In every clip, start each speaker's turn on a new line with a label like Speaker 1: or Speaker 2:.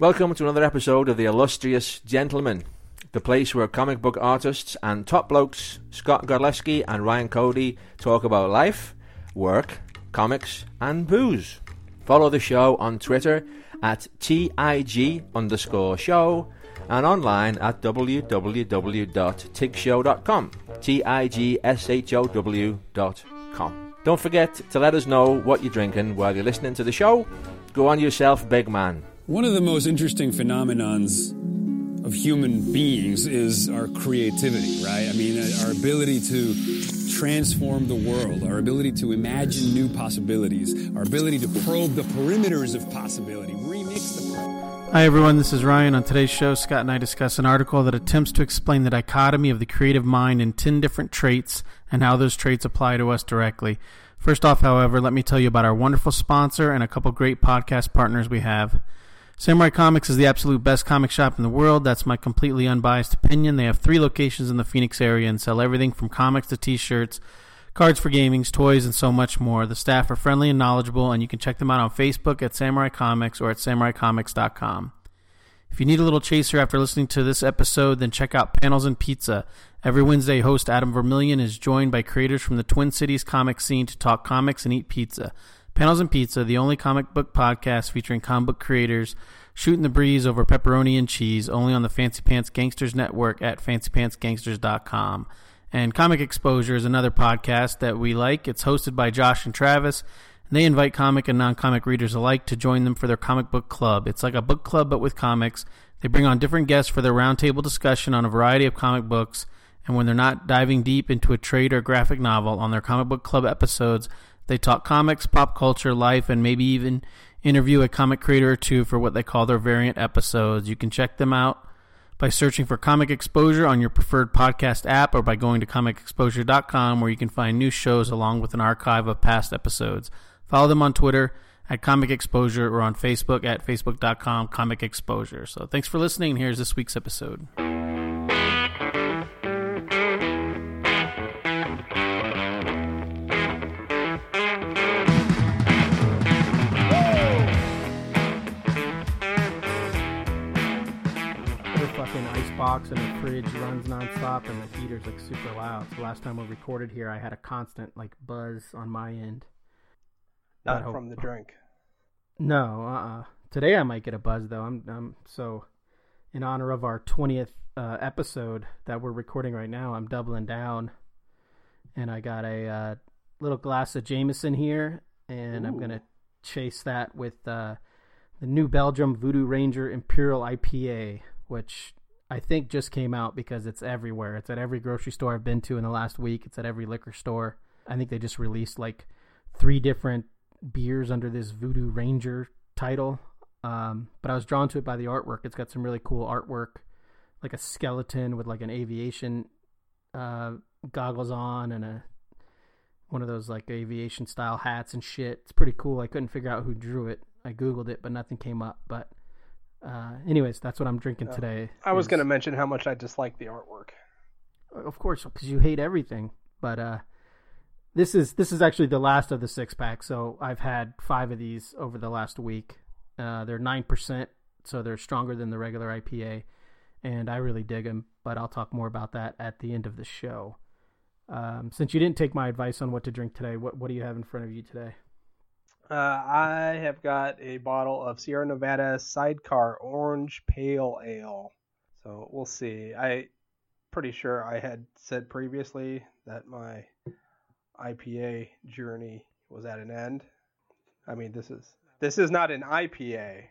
Speaker 1: Welcome to another episode of The Illustrious Gentleman, the place where comic book artists and top blokes Scott Godlewski and Ryan Cody talk about life, work, comics, and booze. Follow the show on Twitter at TIG underscore show and online at www.tigshow.com. T I G S H O W dot com. Don't forget to let us know what you're drinking while you're listening to the show. Go on yourself, big man.
Speaker 2: One of the most interesting phenomenons of human beings is our creativity, right? I mean, uh, our ability to transform the world, our ability to imagine new possibilities, our ability to probe the perimeters of possibility, remix the.
Speaker 3: Hi, everyone. This is Ryan. On today's show, Scott and I discuss an article that attempts to explain the dichotomy of the creative mind in 10 different traits and how those traits apply to us directly. First off, however, let me tell you about our wonderful sponsor and a couple great podcast partners we have. Samurai Comics is the absolute best comic shop in the world. That's my completely unbiased opinion. They have three locations in the Phoenix area and sell everything from comics to t shirts, cards for gamings, toys, and so much more. The staff are friendly and knowledgeable, and you can check them out on Facebook at Samurai Comics or at samuraicomics.com. If you need a little chaser after listening to this episode, then check out Panels and Pizza. Every Wednesday, host Adam Vermillion is joined by creators from the Twin Cities comic scene to talk comics and eat pizza. Panels and Pizza, the only comic book podcast featuring comic book creators shooting the breeze over pepperoni and cheese, only on the Fancy Pants Gangsters Network at fancypantsgangsters.com. And Comic Exposure is another podcast that we like. It's hosted by Josh and Travis. And they invite comic and non comic readers alike to join them for their comic book club. It's like a book club, but with comics. They bring on different guests for their roundtable discussion on a variety of comic books. And when they're not diving deep into a trade or graphic novel on their comic book club episodes, they talk comics, pop culture, life, and maybe even interview a comic creator or two for what they call their variant episodes. You can check them out by searching for Comic Exposure on your preferred podcast app or by going to comicexposure.com where you can find new shows along with an archive of past episodes. Follow them on Twitter at Comic Exposure or on Facebook at facebook.com Comic Exposure. So thanks for listening. Here's this week's episode. Box and the fridge runs nonstop and the heater's like super loud. So last time we recorded here, I had a constant like buzz on my end.
Speaker 4: Not hope... from the drink.
Speaker 3: No, uh, uh-uh. Today I might get a buzz though. I'm, I'm so in honor of our twentieth uh, episode that we're recording right now. I'm doubling down, and I got a uh, little glass of Jameson here, and Ooh. I'm gonna chase that with uh, the New Belgium Voodoo Ranger Imperial IPA, which I think just came out because it's everywhere. It's at every grocery store I've been to in the last week. It's at every liquor store. I think they just released like three different beers under this Voodoo Ranger title. Um, but I was drawn to it by the artwork. It's got some really cool artwork, like a skeleton with like an aviation uh, goggles on and a one of those like aviation style hats and shit. It's pretty cool. I couldn't figure out who drew it. I googled it, but nothing came up. But uh, anyways, that's what I'm drinking today.
Speaker 4: I was is... going to mention how much I dislike the artwork.
Speaker 3: Of course, because you hate everything. But uh, this is this is actually the last of the six pack. So I've had five of these over the last week. Uh, they're nine percent, so they're stronger than the regular IPA, and I really dig them. But I'll talk more about that at the end of the show. Um, since you didn't take my advice on what to drink today, what what do you have in front of you today?
Speaker 4: Uh, I have got a bottle of Sierra Nevada Sidecar Orange Pale Ale. So we'll see. I pretty sure I had said previously that my IPA journey was at an end. I mean, this is this is not an IPA.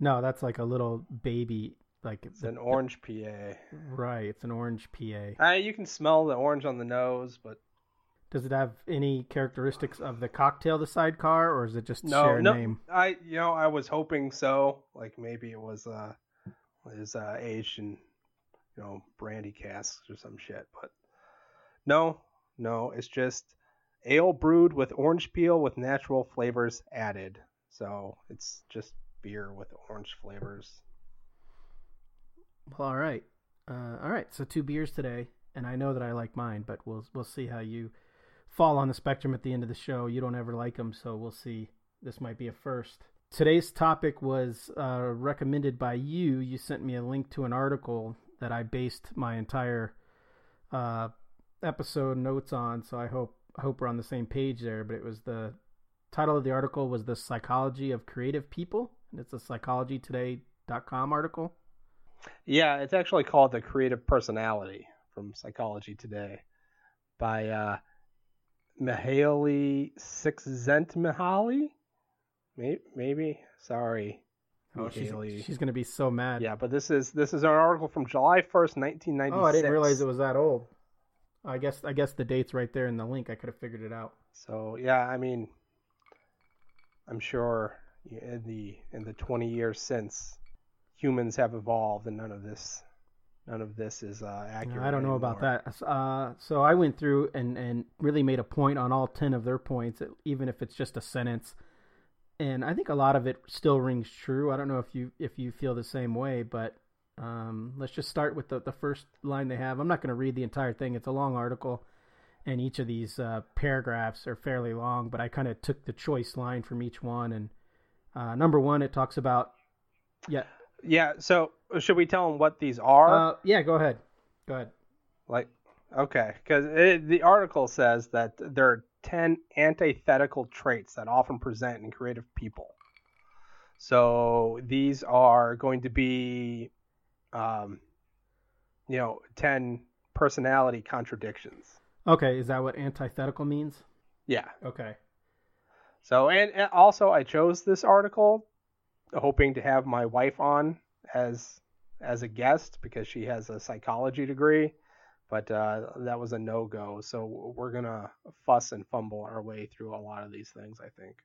Speaker 3: No, that's like a little baby like
Speaker 4: it's the, an orange PA.
Speaker 3: Right, it's an orange PA.
Speaker 4: Uh, you can smell the orange on the nose, but
Speaker 3: does it have any characteristics of the cocktail, the sidecar, or is it just
Speaker 4: no, no,
Speaker 3: name?
Speaker 4: I you know I was hoping so. Like maybe it was uh is uh, aged in you know brandy casks or some shit, but no, no, it's just ale brewed with orange peel with natural flavors added. So it's just beer with orange flavors.
Speaker 3: Well, all right, uh, all right. So two beers today, and I know that I like mine, but we'll we'll see how you fall on the spectrum at the end of the show. You don't ever like them, so we'll see. This might be a first. today's topic was uh, recommended by you. You sent me a link to an article that I based my entire uh, episode notes on. So I hope I hope we're on the same page there. But it was the title of the article was the psychology of creative people, and it's a psychologytoday.com article.
Speaker 4: Yeah, it's actually called the creative personality from Psychology Today by uh, Mihaly Csikszentmihalyi. Maybe, maybe. Sorry.
Speaker 3: Oh, she's, she's going to be so mad.
Speaker 4: Yeah, but this is this is an article from July first, nineteen ninety.
Speaker 3: Oh, I didn't realize it was that old. I guess I guess the date's right there in the link. I could have figured it out.
Speaker 4: So yeah, I mean, I'm sure in the in the 20 years since humans have evolved, and none of this none of this is uh, accurate.
Speaker 3: I don't know
Speaker 4: anymore.
Speaker 3: about that. Uh, so I went through and and really made a point on all 10 of their points, even if it's just a sentence. And I think a lot of it still rings true. I don't know if you if you feel the same way, but um, let's just start with the, the first line they have. I'm not going to read the entire thing. It's a long article, and each of these uh, paragraphs are fairly long, but I kind of took the choice line from each one. And uh, number one, it talks about, yeah.
Speaker 4: Yeah, so should we tell them what these are?
Speaker 3: Uh, yeah, go ahead. Go ahead.
Speaker 4: Like, okay, because the article says that there are 10 antithetical traits that often present in creative people. So these are going to be um, you know, 10 personality contradictions.
Speaker 3: Okay, is that what antithetical means?
Speaker 4: Yeah.
Speaker 3: Okay.
Speaker 4: So, and, and also I chose this article hoping to have my wife on as as a guest because she has a psychology degree, but uh, that was a no go. So we're gonna fuss and fumble our way through a lot of these things, I think.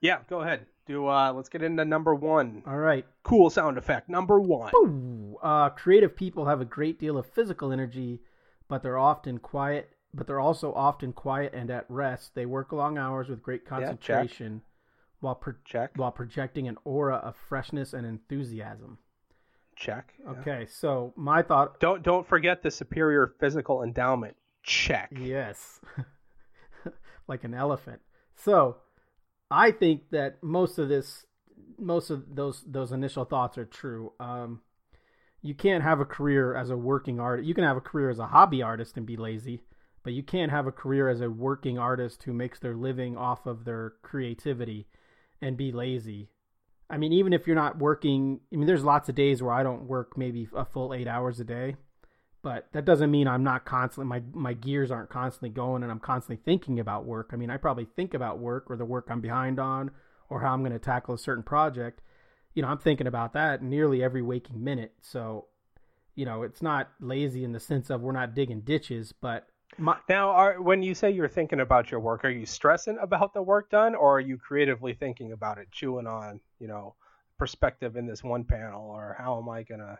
Speaker 4: Yeah, go ahead. Do uh, let's get into number one.
Speaker 3: All right.
Speaker 4: Cool sound effect. Number one.
Speaker 3: Ooh, uh, creative people have a great deal of physical energy, but they're often quiet. But they're also often quiet and at rest. They work long hours with great concentration,
Speaker 4: yeah,
Speaker 3: while pro-
Speaker 4: check.
Speaker 3: while projecting an aura of freshness and enthusiasm.
Speaker 4: Check.
Speaker 3: Yeah. Okay, so my thought.
Speaker 4: Don't don't forget the superior physical endowment. Check.
Speaker 3: Yes. like an elephant. So I think that most of this, most of those those initial thoughts are true. Um, you can't have a career as a working artist. You can have a career as a hobby artist and be lazy, but you can't have a career as a working artist who makes their living off of their creativity and be lazy. I mean, even if you're not working, I mean, there's lots of days where I don't work maybe a full eight hours a day but that doesn't mean I'm not constantly my my gears aren't constantly going and I'm constantly thinking about work. I mean, I probably think about work or the work I'm behind on or how I'm going to tackle a certain project. You know, I'm thinking about that nearly every waking minute. So, you know, it's not lazy in the sense of we're not digging ditches, but
Speaker 4: my... now, are, when you say you're thinking about your work, are you stressing about the work done, or are you creatively thinking about it, chewing on, you know, perspective in this one panel, or how am I gonna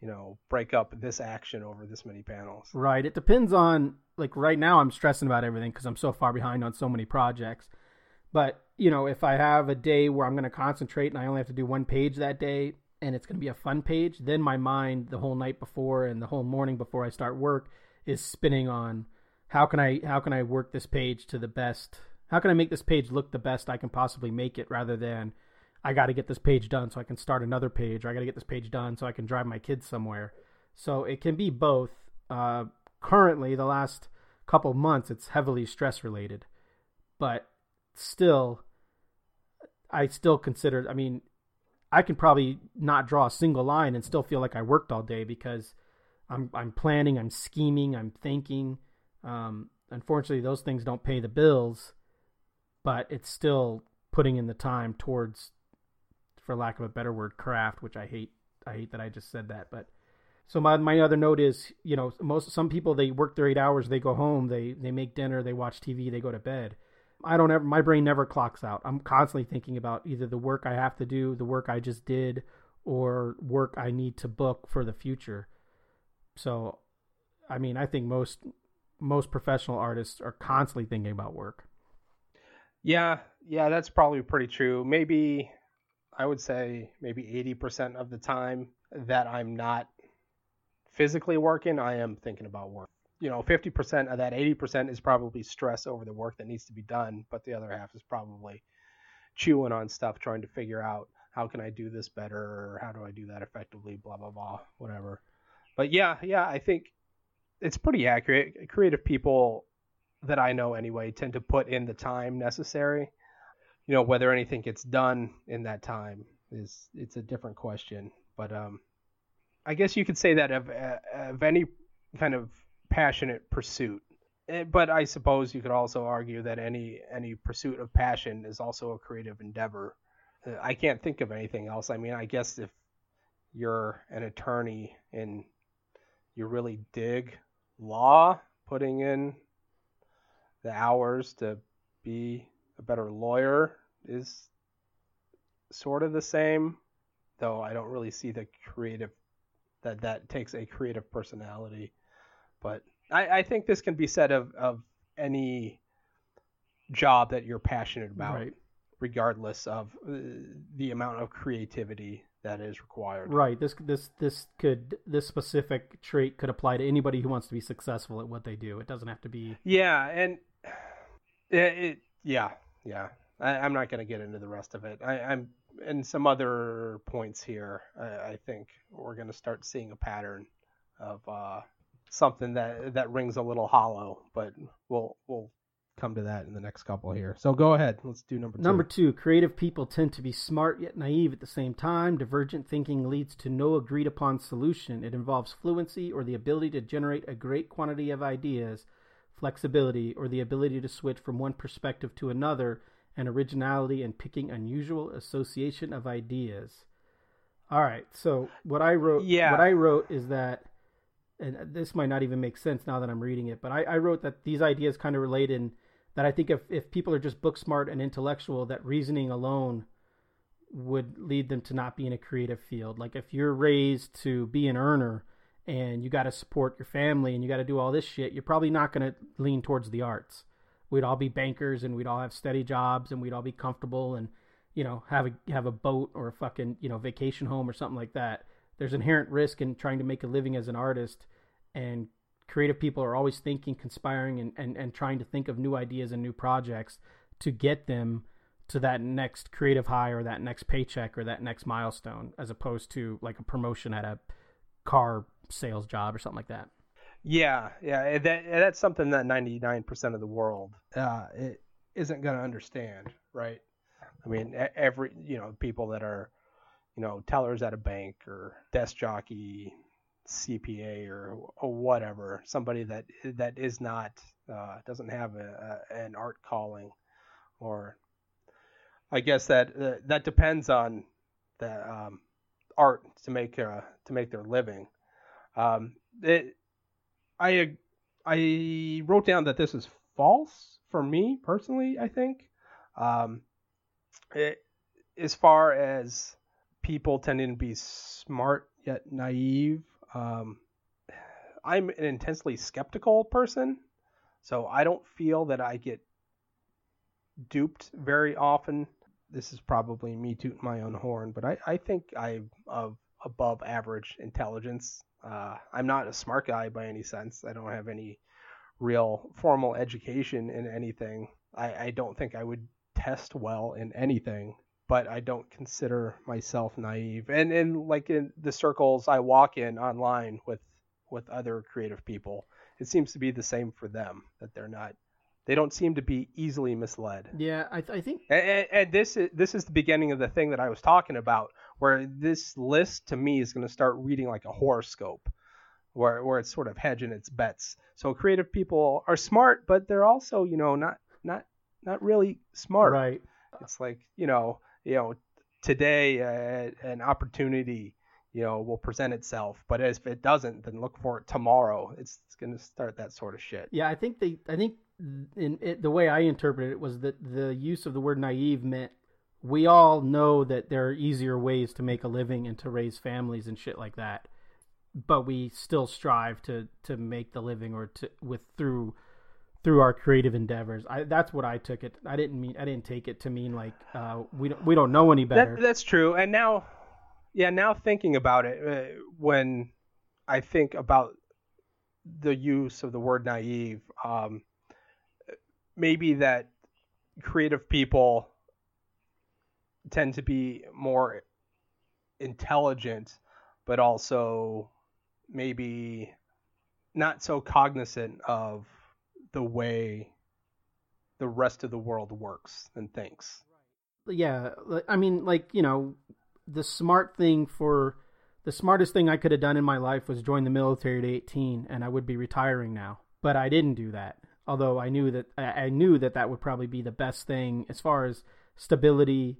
Speaker 4: you know, break up this action over this many panels.
Speaker 3: Right. It depends on like right now I'm stressing about everything because I'm so far behind on so many projects. But, you know, if I have a day where I'm going to concentrate and I only have to do one page that day and it's going to be a fun page, then my mind the whole night before and the whole morning before I start work is spinning on how can I how can I work this page to the best? How can I make this page look the best I can possibly make it rather than I got to get this page done so I can start another page, or I got to get this page done so I can drive my kids somewhere. So it can be both. Uh, currently, the last couple months, it's heavily stress related, but still, I still consider. I mean, I can probably not draw a single line and still feel like I worked all day because I'm I'm planning, I'm scheming, I'm thinking. Um, unfortunately, those things don't pay the bills, but it's still putting in the time towards for lack of a better word, craft, which I hate. I hate that I just said that, but so my my other note is, you know, most some people they work their eight hours, they go home, they they make dinner, they watch TV, they go to bed. I don't ever my brain never clocks out. I'm constantly thinking about either the work I have to do, the work I just did, or work I need to book for the future. So, I mean, I think most most professional artists are constantly thinking about work.
Speaker 4: Yeah, yeah, that's probably pretty true. Maybe I would say maybe 80% of the time that I'm not physically working, I am thinking about work. You know, 50% of that 80% is probably stress over the work that needs to be done, but the other half is probably, chewing on stuff, trying to figure out how can I do this better or how do I do that effectively, blah blah blah, whatever. But yeah, yeah, I think it's pretty accurate. Creative people that I know anyway tend to put in the time necessary. You know, whether anything gets done in that time is it's a different question. But um, I guess you could say that of of any kind of passionate pursuit. Eh, but I suppose you could also argue that any any pursuit of passion is also a creative endeavor. Uh, I can't think of anything else. I mean, I guess if you're an attorney and you really dig law, putting in the hours to be a better lawyer is sort of the same, though I don't really see the creative that that takes a creative personality. But I, I think this can be said of, of any job that you're passionate about,
Speaker 3: Right.
Speaker 4: regardless of uh, the amount of creativity that is required.
Speaker 3: Right. This this this could this specific trait could apply to anybody who wants to be successful at what they do. It doesn't have to be
Speaker 4: Yeah, and it, it yeah, yeah. I, I'm not going to get into the rest of it. I, I'm and some other points here. I, I think we're going to start seeing a pattern of uh, something that that rings a little hollow, but we'll we'll come to that in the next couple here. So go ahead. Let's do number two.
Speaker 3: Number two, creative people tend to be smart yet naive at the same time. Divergent thinking leads to no agreed upon solution. It involves fluency or the ability to generate a great quantity of ideas, flexibility, or the ability to switch from one perspective to another, and originality in picking unusual association of ideas. All right, so what I wrote,
Speaker 4: Yeah.
Speaker 3: what I wrote is that, and this might not even make sense now that I'm reading it, but I, I wrote that these ideas kind of relate in that I think if, if people are just book smart and intellectual, that reasoning alone would lead them to not be in a creative field. Like if you're raised to be an earner and you got to support your family and you got to do all this shit, you're probably not going to lean towards the arts. We'd all be bankers and we'd all have steady jobs and we'd all be comfortable and you know have a have a boat or a fucking you know vacation home or something like that. There's inherent risk in trying to make a living as an artist and creative people are always thinking, conspiring, and, and, and trying to think of new ideas and new projects to get them to that next creative high or that next paycheck or that next milestone, as opposed to like a promotion at a car sales job or something like that.
Speaker 4: Yeah, yeah, that that's something that 99% of the world uh, it isn't going to understand, right? I mean, every you know people that are, you know, tellers at a bank or desk jockey, CPA or, or whatever, somebody that that is not uh, doesn't have a, a, an art calling, or I guess that uh, that depends on the um, art to make uh, to make their living. Um, it, I I wrote down that this is false for me personally. I think, um, it, as far as people tending to be smart yet naive, um, I'm an intensely skeptical person, so I don't feel that I get duped very often. This is probably me tooting my own horn, but I, I think I'm of above average intelligence. Uh, I'm not a smart guy by any sense. I don't have any real formal education in anything. I, I don't think I would test well in anything, but I don't consider myself naive. And in like in the circles I walk in online with with other creative people, it seems to be the same for them that they're not they don't seem to be easily misled.
Speaker 3: Yeah, I, I think
Speaker 4: And, and this is this is the beginning of the thing that I was talking about, where this list to me is going to start reading like a horoscope, where where it's sort of hedging its bets. So creative people are smart, but they're also you know not not not really smart.
Speaker 3: right.
Speaker 4: It's like you know you know today uh, an opportunity you know will present itself, but if it doesn't, then look for it tomorrow. It's, it's going to start that sort of shit.
Speaker 3: Yeah, I think they. I think in it, the way I interpreted it was that the use of the word naive meant we all know that there are easier ways to make a living and to raise families and shit like that, but we still strive to to make the living or to with through through our creative endeavors. I that's what I took it. I didn't mean I didn't take it to mean like uh, we don't we don't know any better.
Speaker 4: That, that's true. And now, yeah, now thinking about it, uh, when I think about the use of the word naive, um, maybe that creative people tend to be more intelligent, but also maybe not so cognizant of the way the rest of the world works and thinks.
Speaker 3: Yeah, I mean, like you know, the smart thing for the smartest thing I could have done in my life was join the military at 18, and I would be retiring now. But I didn't do that. Although I knew that I knew that that would probably be the best thing as far as stability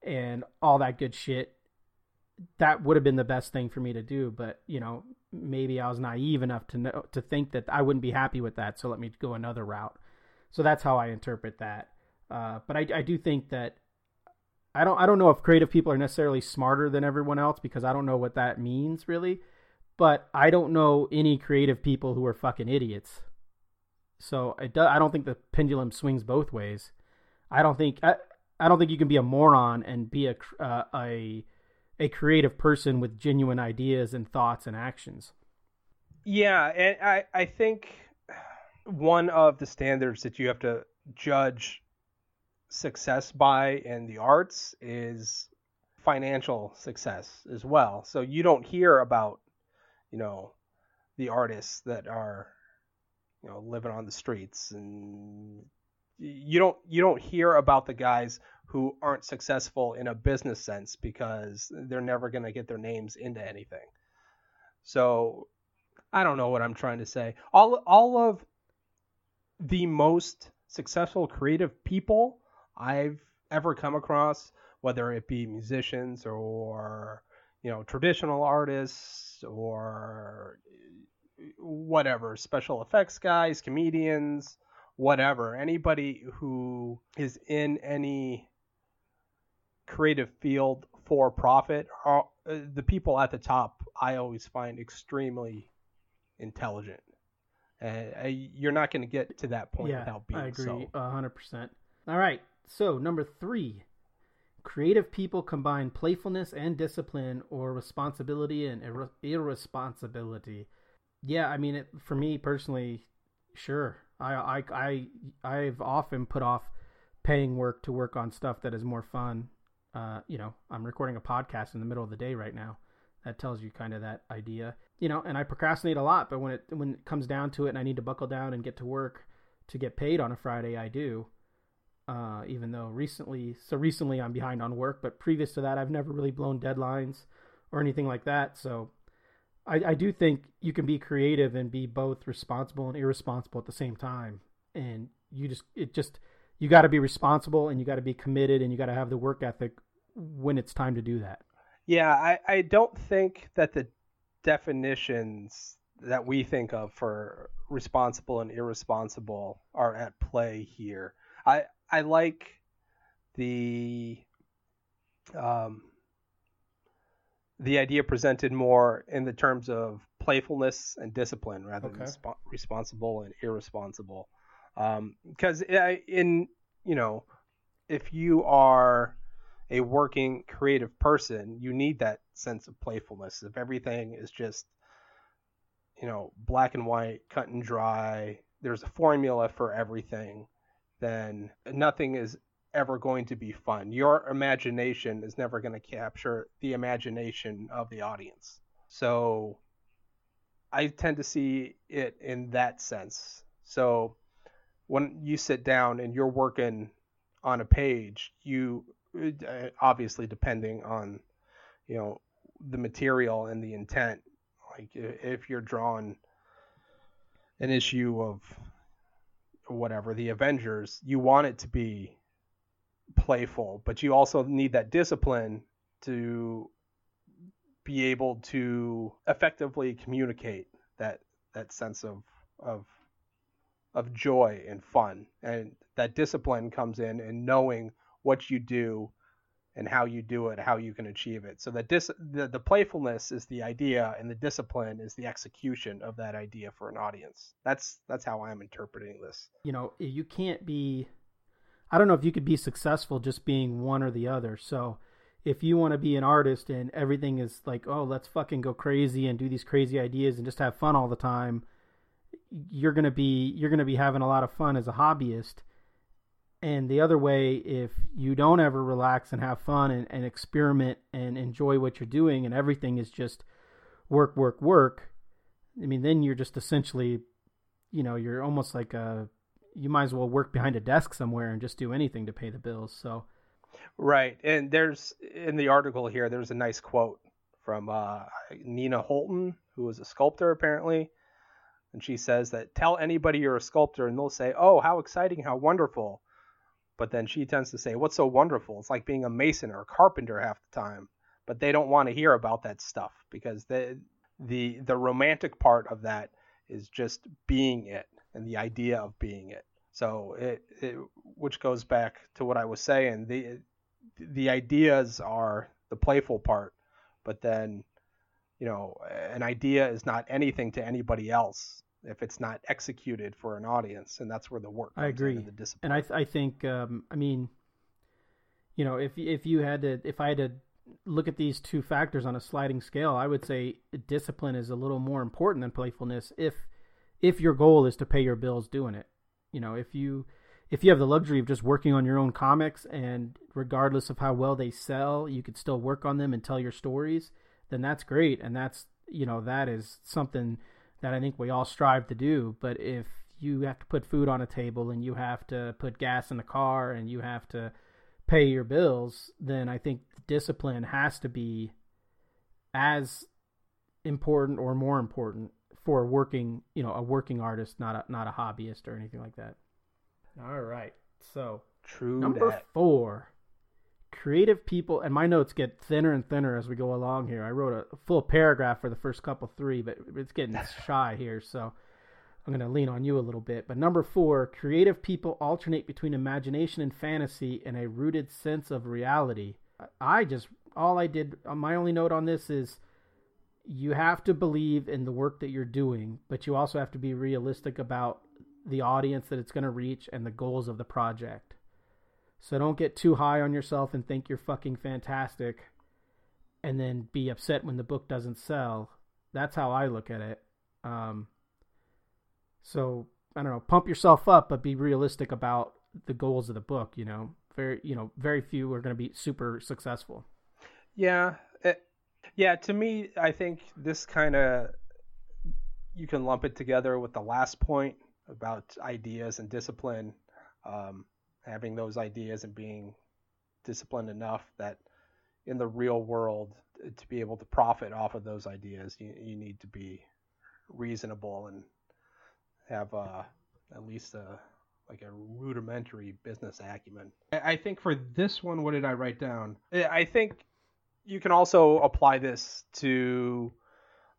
Speaker 3: and all that good shit. That would have been the best thing for me to do. But you know, maybe I was naive enough to know to think that I wouldn't be happy with that. So let me go another route. So that's how I interpret that. Uh, but I, I do think that I don't I don't know if creative people are necessarily smarter than everyone else because I don't know what that means really. But I don't know any creative people who are fucking idiots. So I, do, I don't think the pendulum swings both ways. I don't think I, I don't think you can be a moron and be a uh, a a creative person with genuine ideas and thoughts and actions.
Speaker 4: Yeah, and I I think one of the standards that you have to judge success by in the arts is financial success as well. So you don't hear about, you know, the artists that are, you know, living on the streets and you don't you don't hear about the guys who aren't successful in a business sense because they're never going to get their names into anything. So I don't know what I'm trying to say. All all of the most successful creative people I've ever come across, whether it be musicians or you know traditional artists or whatever, special effects guys, comedians, whatever, anybody who is in any creative field for profit are uh, the people at the top I always find extremely intelligent. And uh, you're not going to get to that point
Speaker 3: yeah,
Speaker 4: without being
Speaker 3: I agree,
Speaker 4: so.
Speaker 3: hundred percent. All right, so number three, creative people combine playfulness and discipline, or responsibility and ir- irresponsibility. Yeah, I mean, it, for me personally, sure. I I I I've often put off paying work to work on stuff that is more fun. Uh, you know, I'm recording a podcast in the middle of the day right now. That tells you kind of that idea. You know, and I procrastinate a lot, but when it when it comes down to it and I need to buckle down and get to work to get paid on a Friday, I do. Uh, even though recently, so recently I'm behind on work, but previous to that, I've never really blown deadlines or anything like that. So I, I do think you can be creative and be both responsible and irresponsible at the same time. And you just, it just, you got to be responsible and you got to be committed and you got to have the work ethic when it's time to do that.
Speaker 4: Yeah, I, I don't think that the definitions that we think of for responsible and irresponsible are at play here. I I like the um, the idea presented more in the terms of playfulness and discipline rather okay. than sp- responsible and irresponsible. Because um, in you know, if you are a working creative person, you need that sense of playfulness. If everything is just you know black and white, cut and dry, there's a formula for everything, then nothing is ever going to be fun. Your imagination is never going to capture the imagination of the audience. So I tend to see it in that sense. So when you sit down and you're working on a page, you uh, obviously depending on you know the material and the intent. Like if you're drawing an issue of whatever the Avengers, you want it to be playful, but you also need that discipline to be able to effectively communicate that that sense of of of joy and fun. And that discipline comes in and knowing what you do and how you do it, how you can achieve it. So the dis- the, the playfulness is the idea and the discipline is the execution of that idea for an audience. That's that's how I'm interpreting this.
Speaker 3: You know, eh, you can't be I don't know if you could be successful just being one or the other. So if you want to be an artist and everything is like, oh, let's fucking go crazy and do these crazy ideas and just have fun all the time, you're gonna be you're gonna be having a lot of fun as a hobbyist, And the other way, if you don't ever relax and have fun and, and experiment and enjoy what you're doing, and everything is just work, work, work, I mean, then you're just essentially, you know, you're almost like a, you might as well work behind a desk somewhere and just do anything to pay the bills. So,
Speaker 4: right. And there's in the article here, there's a nice quote from uh, Nina Holton, who was a sculptor apparently. And she says that tell anybody you're a sculptor and they'll say, oh, how exciting, how wonderful. But then she tends to say, what's so wonderful? It's like being a mason or a carpenter half the time. But they don't want to hear about that stuff because the the the romantic part of that is just being it and the idea of being it. So it, it which goes back to what I was saying. The the ideas are the playful part, but then you know an idea is not anything to anybody else if it's not executed for an audience, and that's where the work.
Speaker 3: I agree.
Speaker 4: the
Speaker 3: discipline. And I, th- I think, um, I mean, you know, if if you had to, if I had to look at these two factors on a sliding scale, I would say discipline is a little more important than playfulness. If if your goal is to pay your bills doing it, you know, if you if you have the luxury of just working on your own comics and regardless of how well they sell, you could still work on them and tell your stories, then that's great. And that's you know that is something that I think we all strive to do. But if you have to put food on a table and you have to put gas in the car and you have to pay your bills, then I think discipline has to be as important or more important for working, you know, a working artist, not a not a hobbyist or anything like that. All right. So,
Speaker 4: true
Speaker 3: number
Speaker 4: that.
Speaker 3: 4 creative people and my notes get thinner and thinner as we go along here. I wrote a full paragraph for the first couple three but it's getting shy here so i'm going to lean on you a little bit. But number four creative people alternate between imagination and fantasy and a rooted sense of reality. I just all i did uh, my only note on this is you have to believe in the work that you're doing but you also have to be realistic about the audience that it's going to reach and the goals of the project so don't get too high on yourself and think you're fucking fantastic and then be upset when the book doesn't sell. That's how I look at it. Um, so I don't know, pump yourself up, but be realistic about the goals of the book. You know, very you know, very few are going to be super successful.
Speaker 4: Yeah, it, yeah. To me, I think this kind of you can lump it together with the last point about ideas and discipline. Um, having those ideas and being disciplined enough that in the real world to be able to profit off of those ideas you, you need to be reasonable and have uh, at least a like a rudimentary business acumen. I think for this one what did i write down? I think you can also apply this to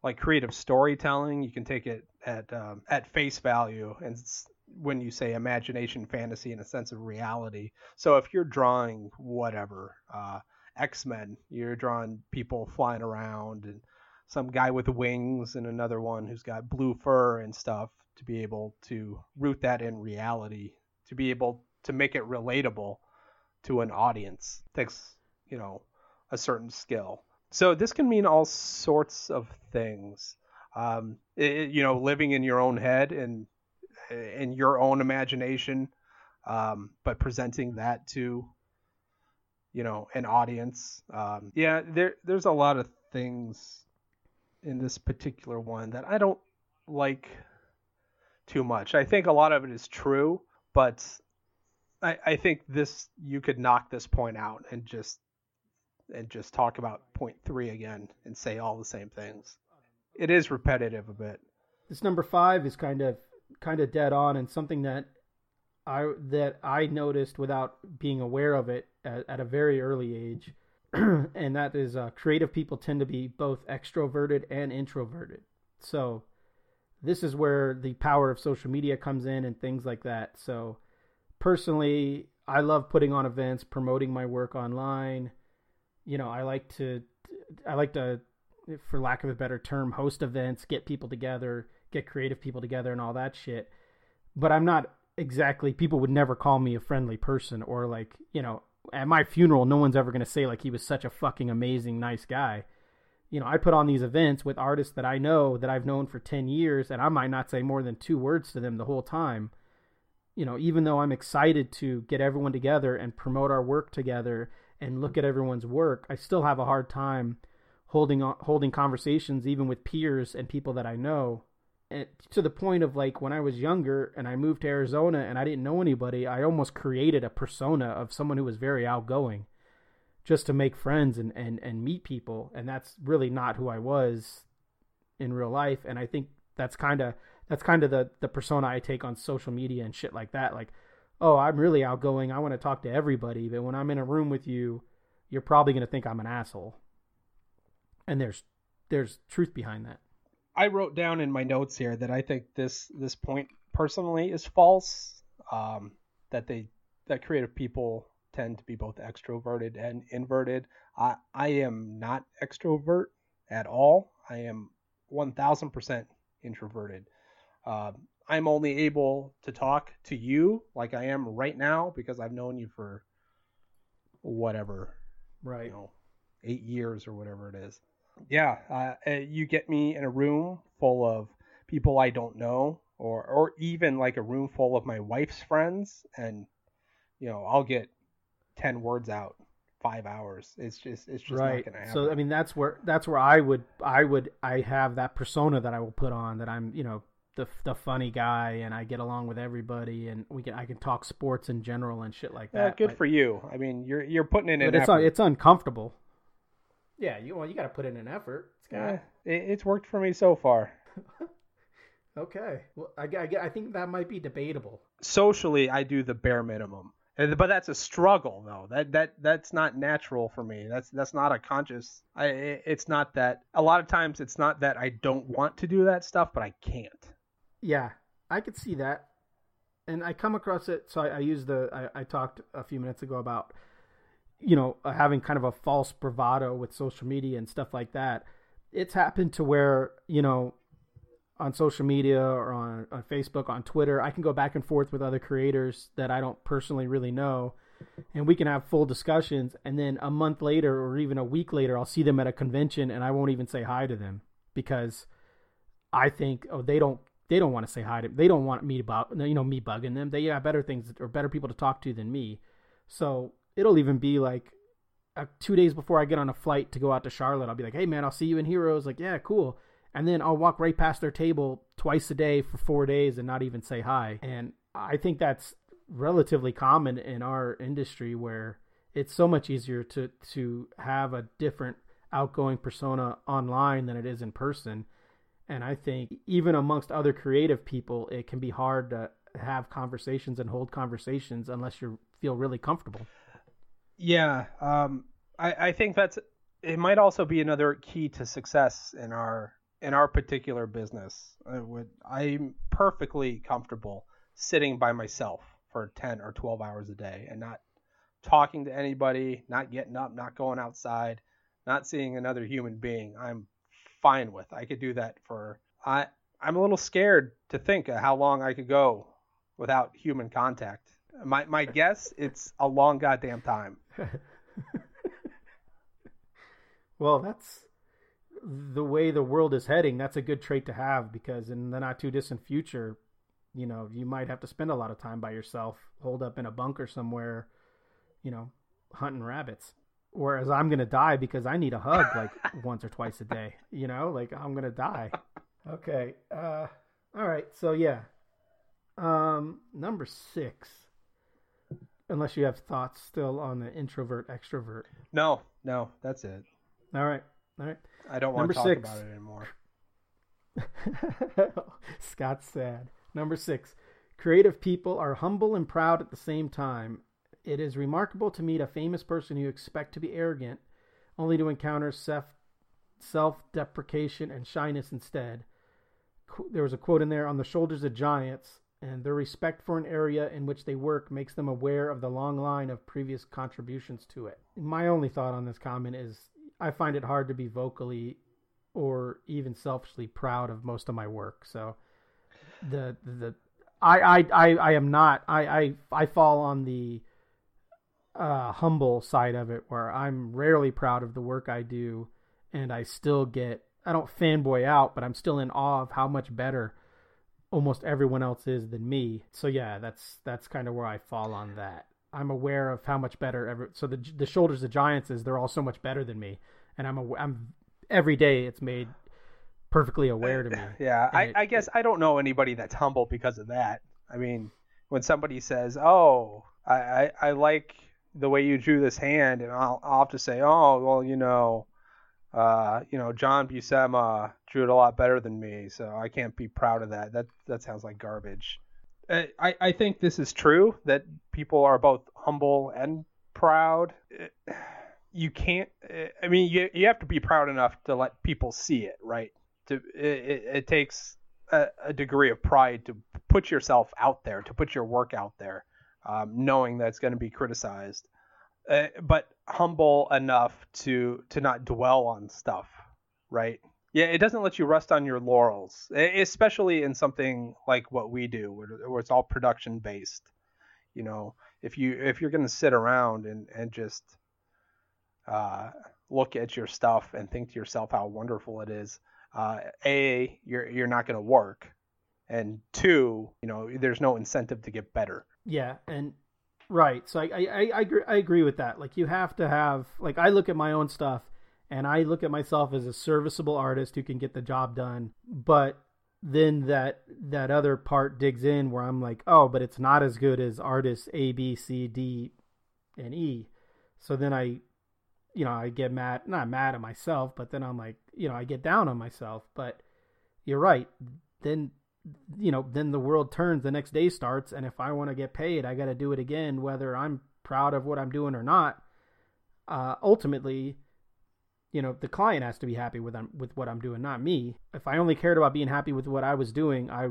Speaker 4: like creative storytelling. You can take it at um, at face value and when you say imagination, fantasy, and a sense of reality. So if you're drawing whatever, uh, X Men, you're drawing people flying around and some guy with wings and another one who's got blue fur and stuff to be able to root that in reality, to be able to make it relatable to an audience takes, you know, a certain skill. So this can mean all sorts of things. Um, it, you know, living in your own head and in your own imagination, um, but presenting that to you know an audience. Um, yeah, there there's a lot of things in this particular one that I don't like too much. I think a lot of it is true, but I, I think this you could knock this point out and just and just talk about point three again and say all the same things. It is repetitive a bit.
Speaker 3: This number five is kind of kind of dead on and something that I that I noticed without being aware of it at, at a very early age, and that is uh, creative people tend to be both extroverted and introverted. So this is where the power of social media comes in and things like that. So personally, I love putting on events, promoting my work online. You know, I like to I like to for lack of a better term, host events, get people together, get creative people together and all that shit. But I'm not exactly people would never call me a friendly person or like, you know, at my funeral no one's ever going to say like he was such a fucking amazing nice guy. You know, I put on these events with artists that I know that I've known for 10 years and I might not say more than two words to them the whole time. you know, even though I'm excited to get everyone together and promote our work together and look at everyone's work, I still have a hard time holding holding conversations even with peers and people that I know. To the point of like when I was younger and I moved to Arizona and I didn't know anybody, I almost created a persona of someone who was very outgoing just to make friends and, and, and meet people. And that's really not who I was in real life. And I think that's kind of that's kind of the the persona I take on social media and shit like that. Like, oh, I'm really outgoing. I want to talk to everybody, but when I'm in a room with you, you're probably going to think I'm an asshole. And there's there's truth behind that.
Speaker 4: I wrote down in my notes here that I think this this point personally is false. Um, that they that creative people tend to be both extroverted and inverted. I I am not extrovert at all. I am 1000% introverted. Uh, I'm only able to talk to you like I am right now because I've known you for whatever,
Speaker 3: right?
Speaker 4: You know, eight years or whatever it is. Yeah, uh, you get me in a room full of people I don't know, or or even like a room full of my wife's friends, and you know I'll get ten words out five hours. It's just it's just right. not gonna happen.
Speaker 3: So I mean that's where that's where I would I would I have that persona that I will put on that I'm you know the the funny guy and I get along with everybody and we can I can talk sports in general and shit like that.
Speaker 4: Yeah, good but, for you. I mean you're you're putting in
Speaker 3: an
Speaker 4: it's
Speaker 3: un, it's uncomfortable. Yeah, you well you got to put in an effort.
Speaker 4: Yeah, it, it's worked for me so far.
Speaker 3: okay, well I, I I think that might be debatable.
Speaker 4: Socially, I do the bare minimum. But that's a struggle, though. That that that's not natural for me. That's that's not a conscious. I it's not that. A lot of times, it's not that I don't want to do that stuff, but I can't.
Speaker 3: Yeah, I could see that, and I come across it. So I, I use the. I, I talked a few minutes ago about, you know, uh, having kind of a false bravado with social media and stuff like that. It's happened to where you know on social media or on, on Facebook, on Twitter. I can go back and forth with other creators that I don't personally really know, and we can have full discussions. And then a month later, or even a week later, I'll see them at a convention, and I won't even say hi to them because I think, oh, they don't they don't want to say hi to they don't want me to you know me bugging them. They have better things or better people to talk to than me. So it'll even be like two days before I get on a flight to go out to Charlotte, I'll be like, "Hey man, I'll see you in Heroes." Like, yeah, cool and then I'll walk right past their table twice a day for four days and not even say hi. And I think that's relatively common in our industry where it's so much easier to to have a different outgoing persona online than it is in person. And I think even amongst other creative people, it can be hard to have conversations and hold conversations unless you feel really comfortable.
Speaker 4: Yeah, um, I, I think that's it. Might also be another key to success in our in our particular business, I would, I'm perfectly comfortable sitting by myself for 10 or 12 hours a day and not talking to anybody, not getting up, not going outside, not seeing another human being. I'm fine with. I could do that for I I'm a little scared to think of how long I could go without human contact. My my guess it's a long goddamn time.
Speaker 3: well, that's the way the world is heading, that's a good trait to have because in the not too distant future, you know, you might have to spend a lot of time by yourself, holed up in a bunker somewhere, you know, hunting rabbits. Whereas I'm gonna die because I need a hug like once or twice a day. You know, like I'm gonna die. Okay. Uh, all right. So yeah. Um, number six. Unless you have thoughts still on the introvert extrovert.
Speaker 4: No, no, that's it.
Speaker 3: All right. All right.
Speaker 4: I don't want Number to talk six. about it
Speaker 3: anymore. Scott's sad. Number six. Creative people are humble and proud at the same time. It is remarkable to meet a famous person you expect to be arrogant, only to encounter self self deprecation and shyness instead. There was a quote in there on the shoulders of giants, and their respect for an area in which they work makes them aware of the long line of previous contributions to it. My only thought on this comment is I find it hard to be vocally or even selfishly proud of most of my work. So the the I I I, I am not I, I I fall on the uh, humble side of it where I'm rarely proud of the work I do and I still get I don't fanboy out, but I'm still in awe of how much better almost everyone else is than me. So yeah, that's that's kind of where I fall on that. I'm aware of how much better ever. So the the shoulders of giants is they're all so much better than me, and I'm a, I'm every day it's made perfectly aware to me.
Speaker 4: Yeah, I,
Speaker 3: it-
Speaker 4: I guess I don't know anybody that's humble because of that. I mean, when somebody says, "Oh, I, I, I like the way you drew this hand," and I'll, I'll have to say, "Oh, well, you know, uh, you know, John Buscema drew it a lot better than me, so I can't be proud of that." That that sounds like garbage. I, I I think this is true that people are both humble and proud. You can't. I mean, you you have to be proud enough to let people see it, right? To it, it takes a, a degree of pride to put yourself out there, to put your work out there, um, knowing that it's going to be criticized, uh, but humble enough to to not dwell on stuff, right? Yeah, it doesn't let you rest on your laurels, especially in something like what we do, where, where it's all production based. You know, if you if you're to sit around and and just uh, look at your stuff and think to yourself how wonderful it is, uh, a you're you're not to work, and two, you know, there's no incentive to get better.
Speaker 3: Yeah, and right. So I I I, agree, I agree with that. Like you have to have like I look at my own stuff and I look at myself as a serviceable artist who can get the job done, but then that that other part digs in where I'm like, oh, but it's not as good as artists A, B, C, D, and E. So then I, you know, I get mad, not mad at myself, but then I'm like, you know, I get down on myself. But you're right. Then, you know, then the world turns. The next day starts, and if I want to get paid, I got to do it again, whether I'm proud of what I'm doing or not. Uh, ultimately, you know the client has to be happy with I'm, with what I'm doing, not me. If I only cared about being happy with what I was doing, I,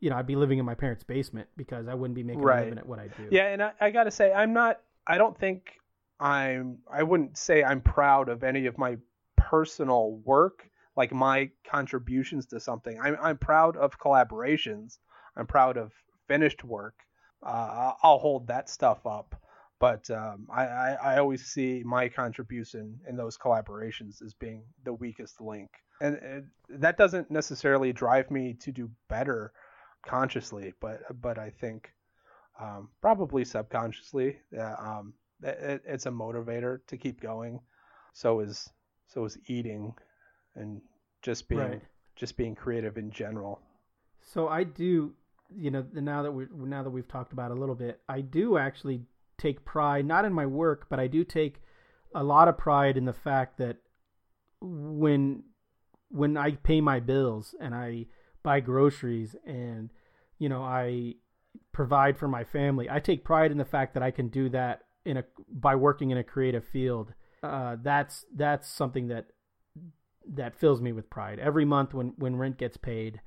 Speaker 3: you know, I'd be living in my parents' basement because I wouldn't be making a living at what I do.
Speaker 4: Yeah, and I, I got to say, I'm not. I don't think I'm. I wouldn't say I'm proud of any of my personal work, like my contributions to something. I'm I'm proud of collaborations. I'm proud of finished work. Uh, I'll hold that stuff up. But um, I, I, I always see my contribution in those collaborations as being the weakest link. And it, that doesn't necessarily drive me to do better consciously, but but I think um, probably subconsciously. Yeah, um, it, it's a motivator to keep going. So is so is eating, and just being
Speaker 3: Right.
Speaker 4: just being creative in general.
Speaker 3: So I do, you know, now that we now that we've talked about a little bit, I do actually take pride not in my work, but I do take a lot of pride in the fact that when when I pay my bills and I buy groceries and you know I provide for my family, I take pride in the fact that I can do that in a by working in a creative field. Uh, that's that's something that that fills me with pride. Every month when when rent gets paid,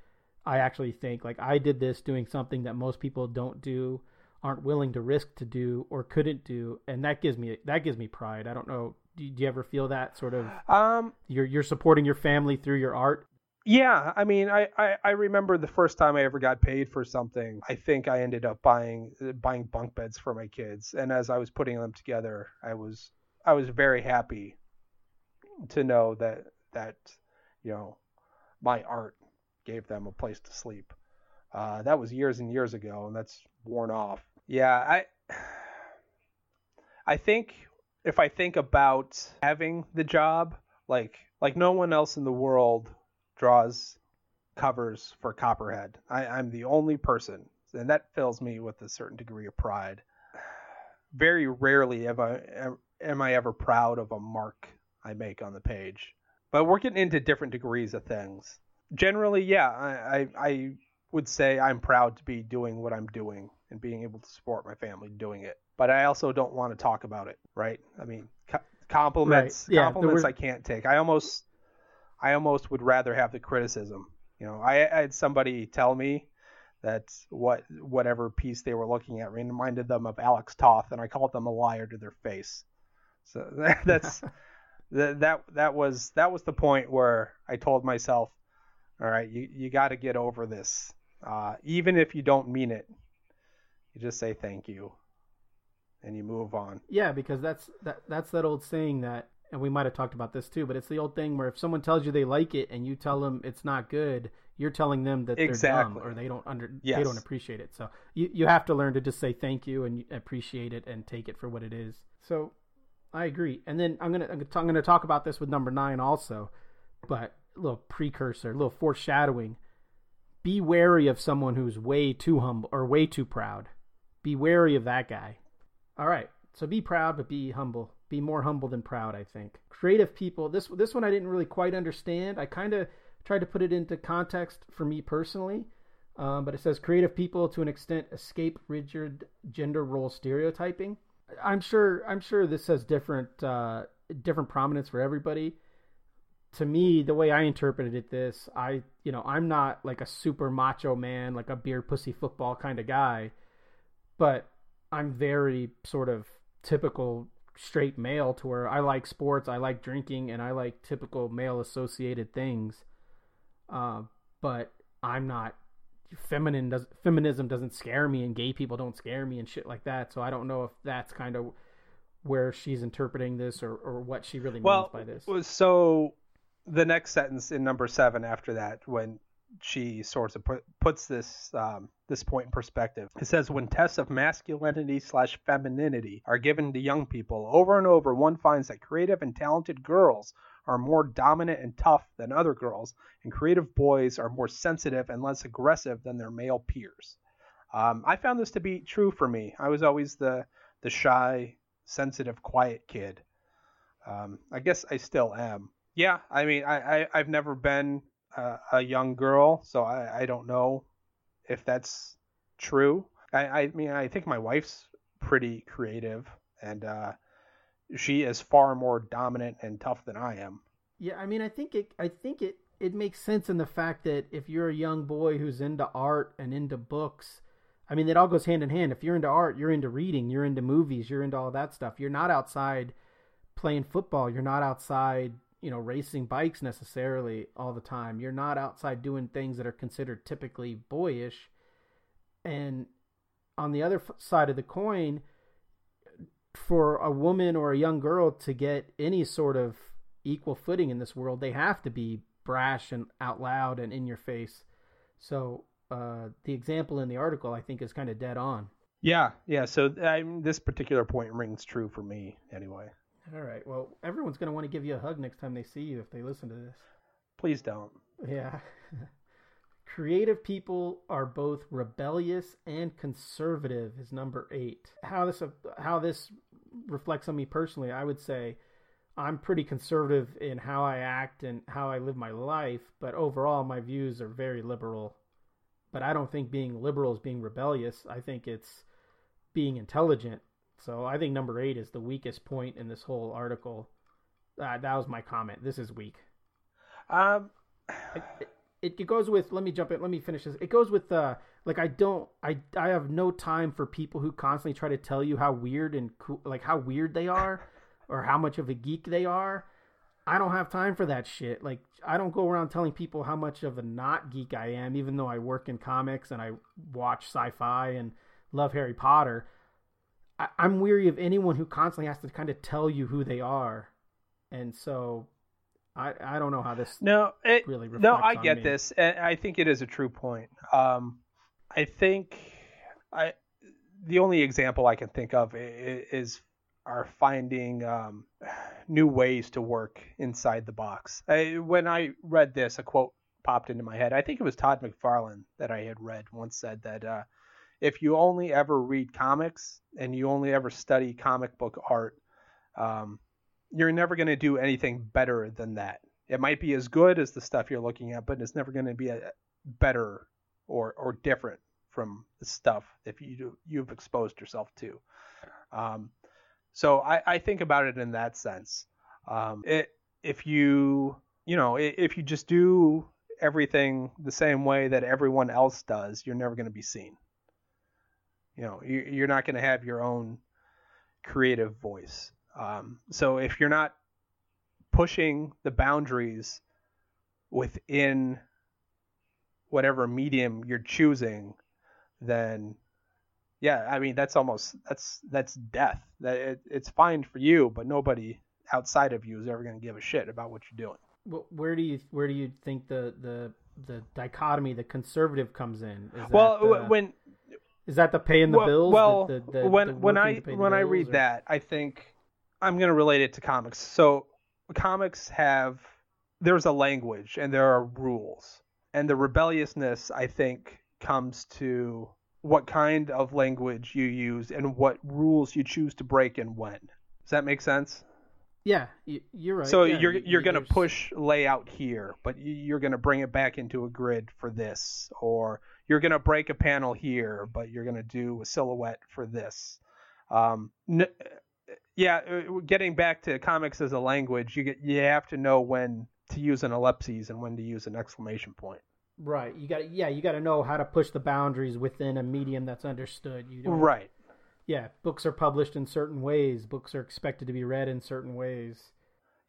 Speaker 3: I actually think like I did this doing something that most people don't do, aren't willing to risk to do or couldn't do, and that gives me that gives me pride. I don't know. Do you, do you ever feel that sort of
Speaker 4: Um,
Speaker 3: you're you're supporting your family through your art?
Speaker 4: Yeah, I mean, I, I, I remember the first time I ever got paid for something. I think I ended up buying buying bunk beds for my kids, and as I was putting them together, I was I was very happy to know that that you know my art gave them a place to sleep. Uh, that was years and years ago, and that's worn off. Yeah, I I think if I think about having the job, like like no one else in the world draws covers for Copperhead. I, I'm the only person, and that fills me with a certain degree of pride. Very rarely am I am I ever proud of a mark I make on the page, but we're getting into different degrees of things. Generally, yeah, I, I, I would say I'm proud to be doing what I'm doing and being able to support my family doing it. But I also don't want to talk about it, right? I mean, co- compliments,
Speaker 3: Right. Yeah,
Speaker 4: compliments I can't take. I almost, I almost would rather have the criticism. You know, I, I had somebody tell me that what whatever piece they were looking at reminded them of Alex Toth, and I called them a liar to their face. So that's that that that was that was the point where I told myself, all right, you you got to get over this, uh, even if you don't mean it. You just say thank you, and you move on.
Speaker 3: Yeah, because that's that that's that old saying that, and we might have talked about this too. But it's the old thing where if someone tells you they like it and you tell them it's not good, You're telling them that
Speaker 4: exactly.
Speaker 3: they're dumb or they don't under
Speaker 4: yes.
Speaker 3: they don't appreciate it. So you you have to learn to just say thank you and appreciate it and take it for what it is. So I agree. And then I'm gonna I'm gonna talk about this with number nine also, but a little precursor, a little foreshadowing. Be wary of someone who's way too humble or way too proud. Be wary of that guy. All right. So be proud, but be humble. Be more humble than proud, I think. Creative people. This this one I didn't really quite understand. I kind of tried to put it into context for me personally. Um, but it says creative people to an extent escape rigid gender role stereotyping. I'm sure I'm sure this has different uh, different prominence for everybody. To me, the way I interpreted it, this I you know I'm not like a super macho man, like a beer pussy football kind of guy, but I'm very sort of typical straight male to where I like sports, I like drinking, and I like typical male associated things. Uh, but I'm not feminine. Does feminism doesn't scare me, and gay people don't scare me, and shit like that. So I don't know if that's kind of where she's interpreting this or, or what she really
Speaker 4: well,
Speaker 3: means by this.
Speaker 4: So the next sentence in number seven after that, when she sort of put, puts this um, this point in perspective. It says when tests of masculinity slash femininity are given to young people over and over, one finds that creative and talented girls are more dominant and tough than other girls, and creative boys are more sensitive and less aggressive than their male peers. Um, I found this to be true for me. I was always the the shy, sensitive, quiet kid. Um, I guess I still am. Yeah, I mean, I, I I've never been uh, a young girl, so I, I don't know if that's true. I, I mean, I think my wife's pretty creative, and uh, she is far more dominant and tough than I am.
Speaker 3: Yeah, I mean, I think it. I think it. It makes sense in the fact that if you're a young boy who's into art and into books, I mean, it all goes hand in hand. If you're into art, you're into reading, you're into movies, you're into all that stuff. You're not outside playing football. You're not outside you know racing bikes necessarily all the time you're not outside doing things that are considered typically boyish and on the other side of the coin for a woman or a young girl to get any sort of equal footing in this world they have to be brash and out loud and in your face so uh, the example in the article i think is kind of dead on
Speaker 4: yeah yeah so I this particular point rings true for me anyway
Speaker 3: all right. Well, everyone's going to want to give you a hug next time they see you if they listen to this.
Speaker 4: Please don't.
Speaker 3: Yeah. Creative people are both rebellious and conservative is number 8. How this how this reflects on me personally, I would say I'm pretty conservative in how I act and how I live my life, but overall my views are very liberal. But I don't think being liberal is being rebellious. I think it's being intelligent so I think number eight is the weakest point in this whole article. Uh, that was my comment. This is weak.
Speaker 4: Um,
Speaker 3: it, it, it, goes with. Let me jump in. Let me finish this. It goes with. Uh, like I don't. I I have no time for people who constantly try to tell you how weird and cool, like how weird they are, or how much of a geek they are. I don't have time for that shit. Like I don't go around telling people how much of a not geek I am, even though I work in comics and I watch sci-fi and love Harry Potter. I, am weary of anyone who constantly has to kind of tell you who they are, and so I I don't know how this
Speaker 4: no it,
Speaker 3: really
Speaker 4: no I get
Speaker 3: me.
Speaker 4: this, and I think it is a true point. Um, I think I the only example I can think of is are finding um, new ways to work inside the box. I, when I read this, a quote popped into my head. I think it was Todd McFarlane that I had read once said that uh, if you only ever read comics and you only ever study comic book art, um, you're never going to do anything better than that. It might be as good as the stuff you're looking at, but it's never going to be a, better or or different from the stuff if you do, you've exposed yourself to. Um, so I, I, think about it in that sense. Um, it, if you you know if you just do everything the same way that everyone else does, you're never going to be seen. You know, you're not going to have your own creative voice. Um, so if you're not pushing the boundaries within whatever medium you're choosing, then yeah, I mean that's almost that's that's death. That it, it's fine for you, but nobody outside of you is ever going to give a shit about what you're doing.
Speaker 3: Well, where do you where do you think the the the dichotomy, the conservative comes in. Is
Speaker 4: well,
Speaker 3: that the,
Speaker 4: when
Speaker 3: is that the paying the
Speaker 4: well,
Speaker 3: bills?
Speaker 4: Well,
Speaker 3: the, the,
Speaker 4: when when I when I read
Speaker 3: or?
Speaker 4: that, I think I'm going to relate it to comics. So comics have there's a language and there are rules, and the rebelliousness I think comes to what kind of language you use and what rules you choose to break and when. Does that make sense?
Speaker 3: Yeah, you're right.
Speaker 4: So
Speaker 3: yeah,
Speaker 4: you're you're going to push layout here, but you're going to bring it back into a grid for this, or you're going to break a panel here, but you're going to do a silhouette for this. Um, n- yeah, uh, getting back to comics as a language, you get you have to know when to use an ellipses and when to use an exclamation point.
Speaker 3: Right. You got yeah, you got to know how to push the boundaries within a medium that's understood. You don't,
Speaker 4: Right.
Speaker 3: Yeah, books are published in certain ways. Books are expected to be read in certain ways.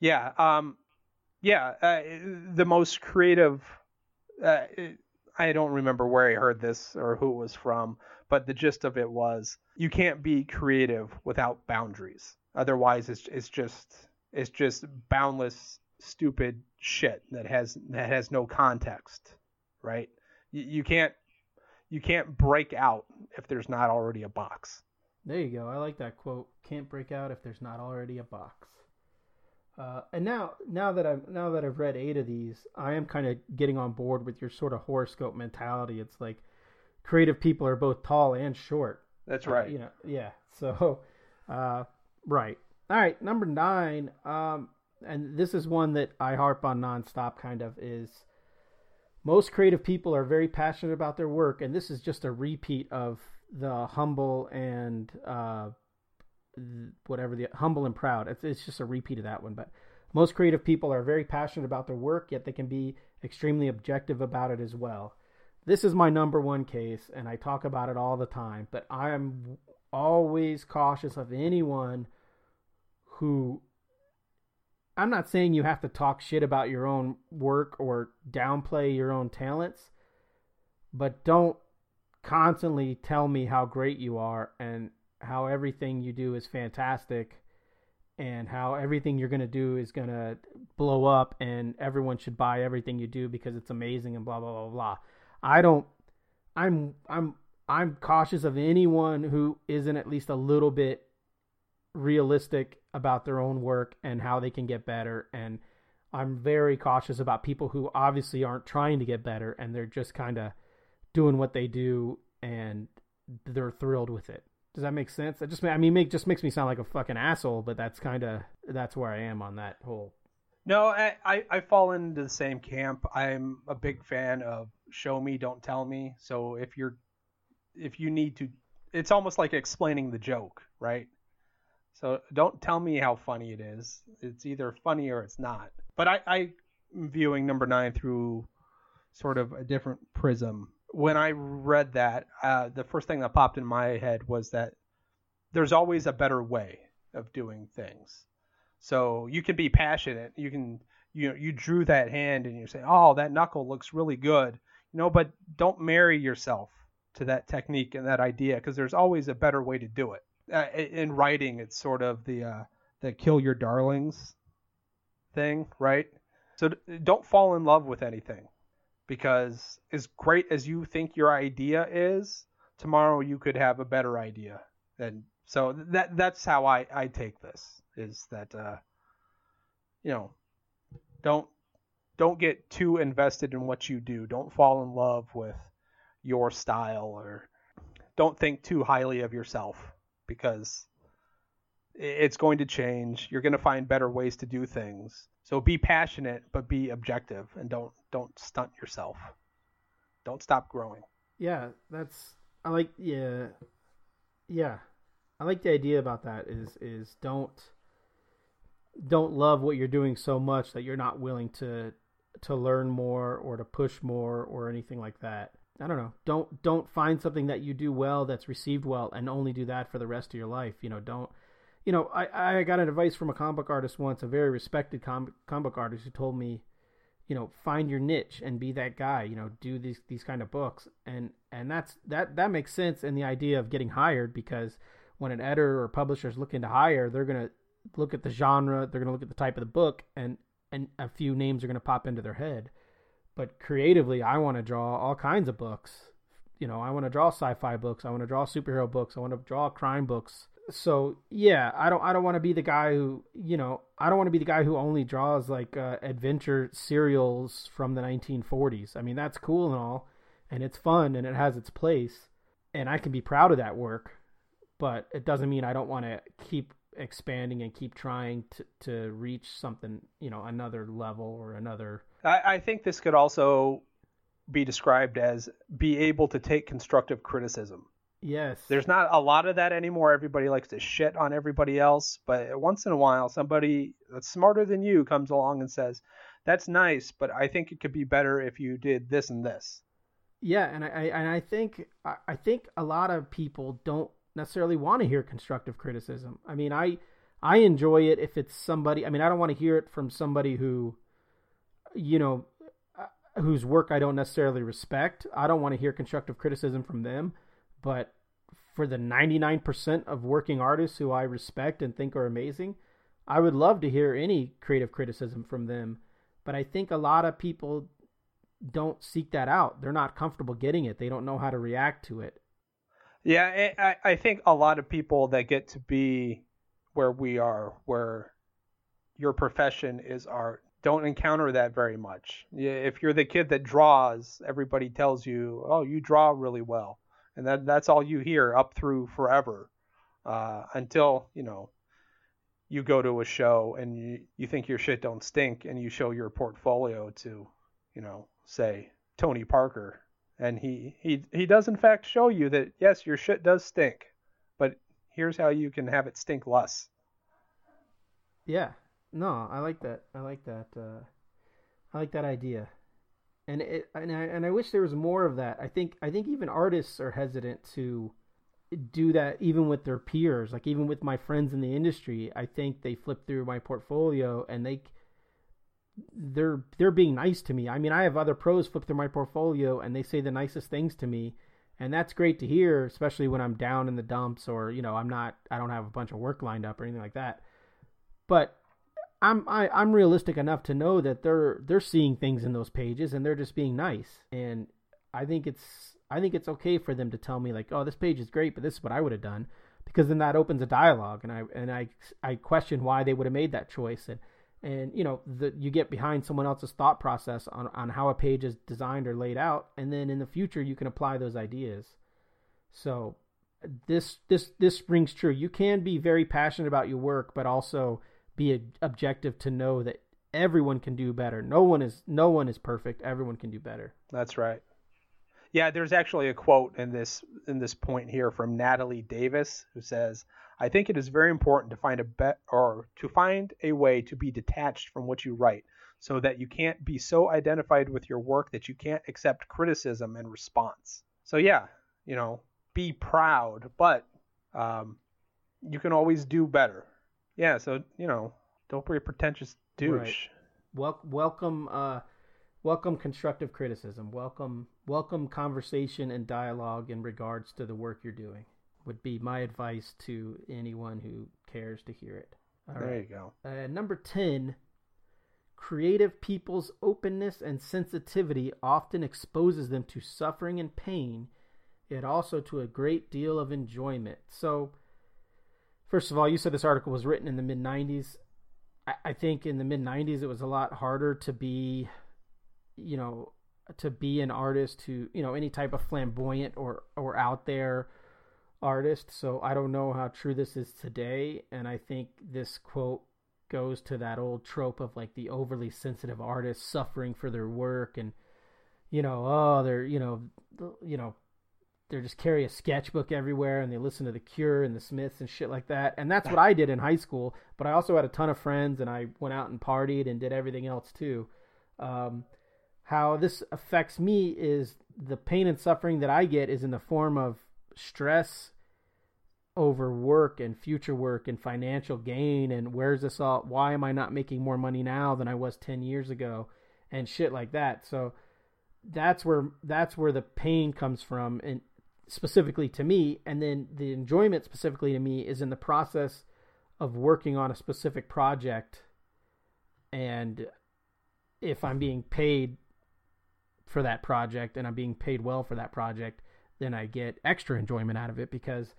Speaker 4: Yeah. Um, yeah. Uh, the most creative. Uh, I don't remember where I heard this or who it was from, but the gist of it was you can't be creative without boundaries. Otherwise, it's it's just it's just boundless, stupid shit that has that has no context, right? You, you can't you can't break out if there's not already a box.
Speaker 3: There you go. I like that quote. Can't break out if there's not already a box. Uh, and now, now that I've now that I've read eight of these, I am kind of getting on board with your sort of horoscope mentality. It's like creative people are both tall and short.
Speaker 4: That's
Speaker 3: Uh,
Speaker 4: right.
Speaker 3: you know, yeah. So, uh, right. All right. Number nine. Um, and this is one that I harp on nonstop. Kind of is. Most creative people are very passionate about their work, and this is just a repeat of the humble and uh, whatever the humble and proud. It's, it's just a repeat of that one. But most creative people are very passionate about their work, yet they can be extremely objective about it as well. This is my number one case, and I talk about it all the time. But I am always cautious of anyone who. I'm not saying you have to talk shit about your own work or downplay your own talents, but don't constantly tell me how great you are and how everything you do is fantastic and how everything you're going to do is going to blow up and everyone should buy everything you do because it's amazing and blah blah blah blah. I don't I'm I'm I'm cautious of anyone who isn't at least a little bit realistic about their own work and how they can get better and I'm very cautious about people who obviously aren't trying to get better and they're just kind of doing what they do and they're thrilled with it. Does that make sense? That just I mean, make just makes me sound like a fucking asshole, but that's kind of that's where I am on that whole.
Speaker 4: No, I, I, I fall into the same camp. I'm a big fan of show me, don't tell me. So if you're, if you need to, it's almost like explaining the joke, right? So don't tell me how funny it is. It's either funny or it's not. But I, I'm viewing number nine through sort of a different prism. When I read that, uh, the first thing that popped in my head was that there's always a better way of doing things. So you can be passionate. You can you know you drew that hand and you say, "Oh, that knuckle looks really good." You know, but don't marry yourself to that technique and that idea because there's always a better way to do it. Uh, in writing, it's sort of the uh, the kill your darlings thing, right? So don't fall in love with anything because as great as you think your idea is, tomorrow you could have a better idea. And so that that's how I I take this is that uh, you know don't don't get too invested in what you do. Don't fall in love with your style or don't think too highly of yourself because it's going to change. You're going to find better ways to do things. So be passionate but be objective and don't don't stunt yourself. Don't stop growing.
Speaker 3: Yeah, that's I like yeah. Yeah. I like the idea about that is is don't don't love what you're doing so much that you're not willing to to learn more or to push more or anything like that. I don't know. Don't don't find something that you do well that's received well and only do that for the rest of your life. You know, don't you know, I, I got an advice from a comic book artist once, a very respected comic comic book artist who told me, you know, find your niche and be that guy, you know, do these these kind of books. And and that's that that makes sense in the idea of getting hired because when an editor or publisher is looking to hire, they're going to look at the genre, they're going to look at the type of the book and and a few names are going to pop into their head. but creatively, I want to draw all kinds of books. You know, I want to draw sci-fi books. I want to draw superhero books. I want to draw crime books. So yeah, I don't. I don't want to be the guy who, you know, I don't want to be the guy who only draws like uh, adventure serials from the 1940s. I mean, that's cool and all, and it's fun and it has its place, and I can be proud of that work. But it doesn't mean I don't want to keep expanding and keep trying to, to reach something, you know, another level or another.
Speaker 4: I, I think this could also be described as be able to take constructive criticism.
Speaker 3: Yes.
Speaker 4: There's not a lot of that anymore. Everybody likes to shit on everybody else, but once in a while, somebody that's smarter than you comes along and says, "That's nice, but I think it could be better if you did this and this."
Speaker 3: Yeah, and I and I think I think a lot of people don't necessarily want to hear constructive criticism. I mean, I I enjoy it if it's somebody. I mean, I don't want to hear it from somebody who, you know, uh, whose work I don't necessarily respect. I don't want to hear constructive criticism from them. But for the 99% of working artists who I respect and think are amazing, I would love to hear any creative criticism from them. But I think a lot of people don't seek that out. They're not comfortable getting it. They don't know how to react to it.
Speaker 4: Yeah, I, think a lot of people that get to be where we are, where your profession is art, don't encounter that very much. If you're the kid that draws, everybody tells you, "Oh, you draw really well," and that that's all you hear up through forever, uh, until you know you go to a show and you, you think your shit don't stink, and you show your portfolio to, you know, say Tony Parker, and he he he does in fact show you that yes, your shit does stink, but here's how you can have it stink less.
Speaker 3: Yeah, no, I like that. I like that. Uh, I like that idea, and it and I and I wish there was more of that. I think I think even artists are hesitant to do that even with their peers like even with my friends in the industry i think they flip through my portfolio and they they're they're being nice to me. I mean, I have other pros flip through my portfolio and they say the nicest things to me, and that's great to hear, especially when I'm down in the dumps or you know I'm not I don't have a bunch of work lined up or anything like that. But I'm I, am i am realistic enough to know that they're they're seeing things in those pages and they're just being nice, and I think it's I think it's okay for them to tell me like, oh, this page is great, but this is what I would have done, because then that opens a dialogue, and I and I I question why they would have made that choice. And and you know the, you get behind someone else's thought process on, on how a page is designed or laid out and then in the future you can apply those ideas. So this this this rings true. You can be very passionate about your work but also be objective to know that everyone can do better no one is no one is perfect everyone can do better
Speaker 4: that's right yeah there's actually a quote in this in this point here from natalie davis who says I think it is very important to find a bet or to find a way to be detached from what you write so that you can't be so identified with your work that you can't accept criticism and response. So yeah, you know, be proud, but um, you can always do better. Yeah, so you know, don't be a pretentious douche. Right.
Speaker 3: Wel- welcome, uh, welcome constructive criticism. Welcome, welcome conversation and dialogue in regards to the work you're doing would be my advice to anyone who cares to hear it.
Speaker 4: All there right. you go.
Speaker 3: Uh, number 10 creative people's openness and sensitivity often exposes them to suffering and pain, yet also to a great deal of enjoyment. So, first of all, you said this article was written in the mid 90s. I, I think in the mid 90s it was a lot harder to be, you know, to be an artist who, you know, any type of flamboyant or, or out there artist, so I don't know how true this is today. And I think this quote goes to that old trope of like the overly sensitive artist suffering for their work and you know oh they're you know you know they just carry a sketchbook everywhere and they listen to the cure and the smiths and shit like that. And that's what i did in high school but i also had a ton of friends and i went out and partied and did everything else too. Um, how this affects me is the pain and suffering that i get is in the form of stress over work and future work and financial gain and where's this all why am I not making more money now than I was 10 years ago and shit like that. So that's where that's where the pain comes from. And specifically to me and then the enjoyment specifically to me is in the process of working on a specific project and if I'm being paid for that project and I'm being paid well for that project, then I get extra enjoyment out of it because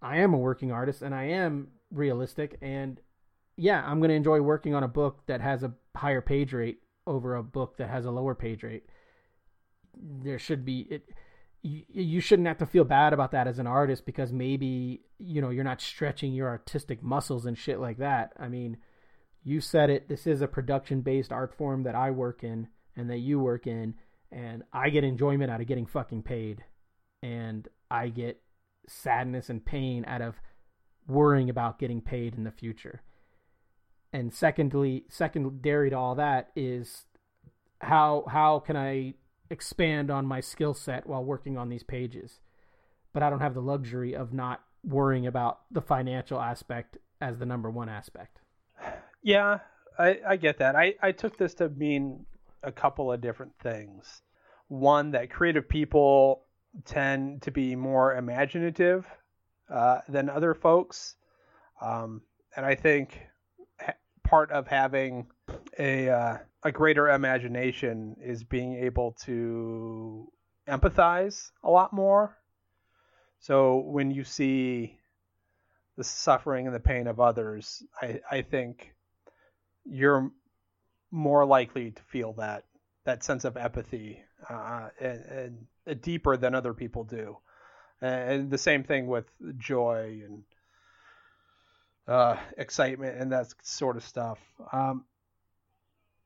Speaker 3: I am a working artist and I am realistic and yeah, I'm going to enjoy working on a book that has a higher page rate over a book that has a lower page rate. There should be it you, you shouldn't have to feel bad about that as an artist because maybe you know you're not stretching your artistic muscles and shit like that. I mean, you said it. This is a production based art form that I work in and that you work in, and I get enjoyment out of getting fucking paid, and I get sadness and pain out of worrying about getting paid in the future. And secondly, secondary to all that is how how can I expand on my skill set while working on these pages. But I don't have the luxury of not worrying about the financial aspect as the number one aspect.
Speaker 4: Yeah, I, I get that. I, I took this to mean a couple of different things. One, that creative people tend to be more imaginative uh, than other folks. Um, and I think part of having a uh, a greater imagination is being able to empathize a lot more. So when you see the suffering and the pain of others, I, I think you're more likely to feel that that sense of empathy uh, and, and deeper than other people do. And the same thing with joy and uh, excitement and that sort of stuff. Um,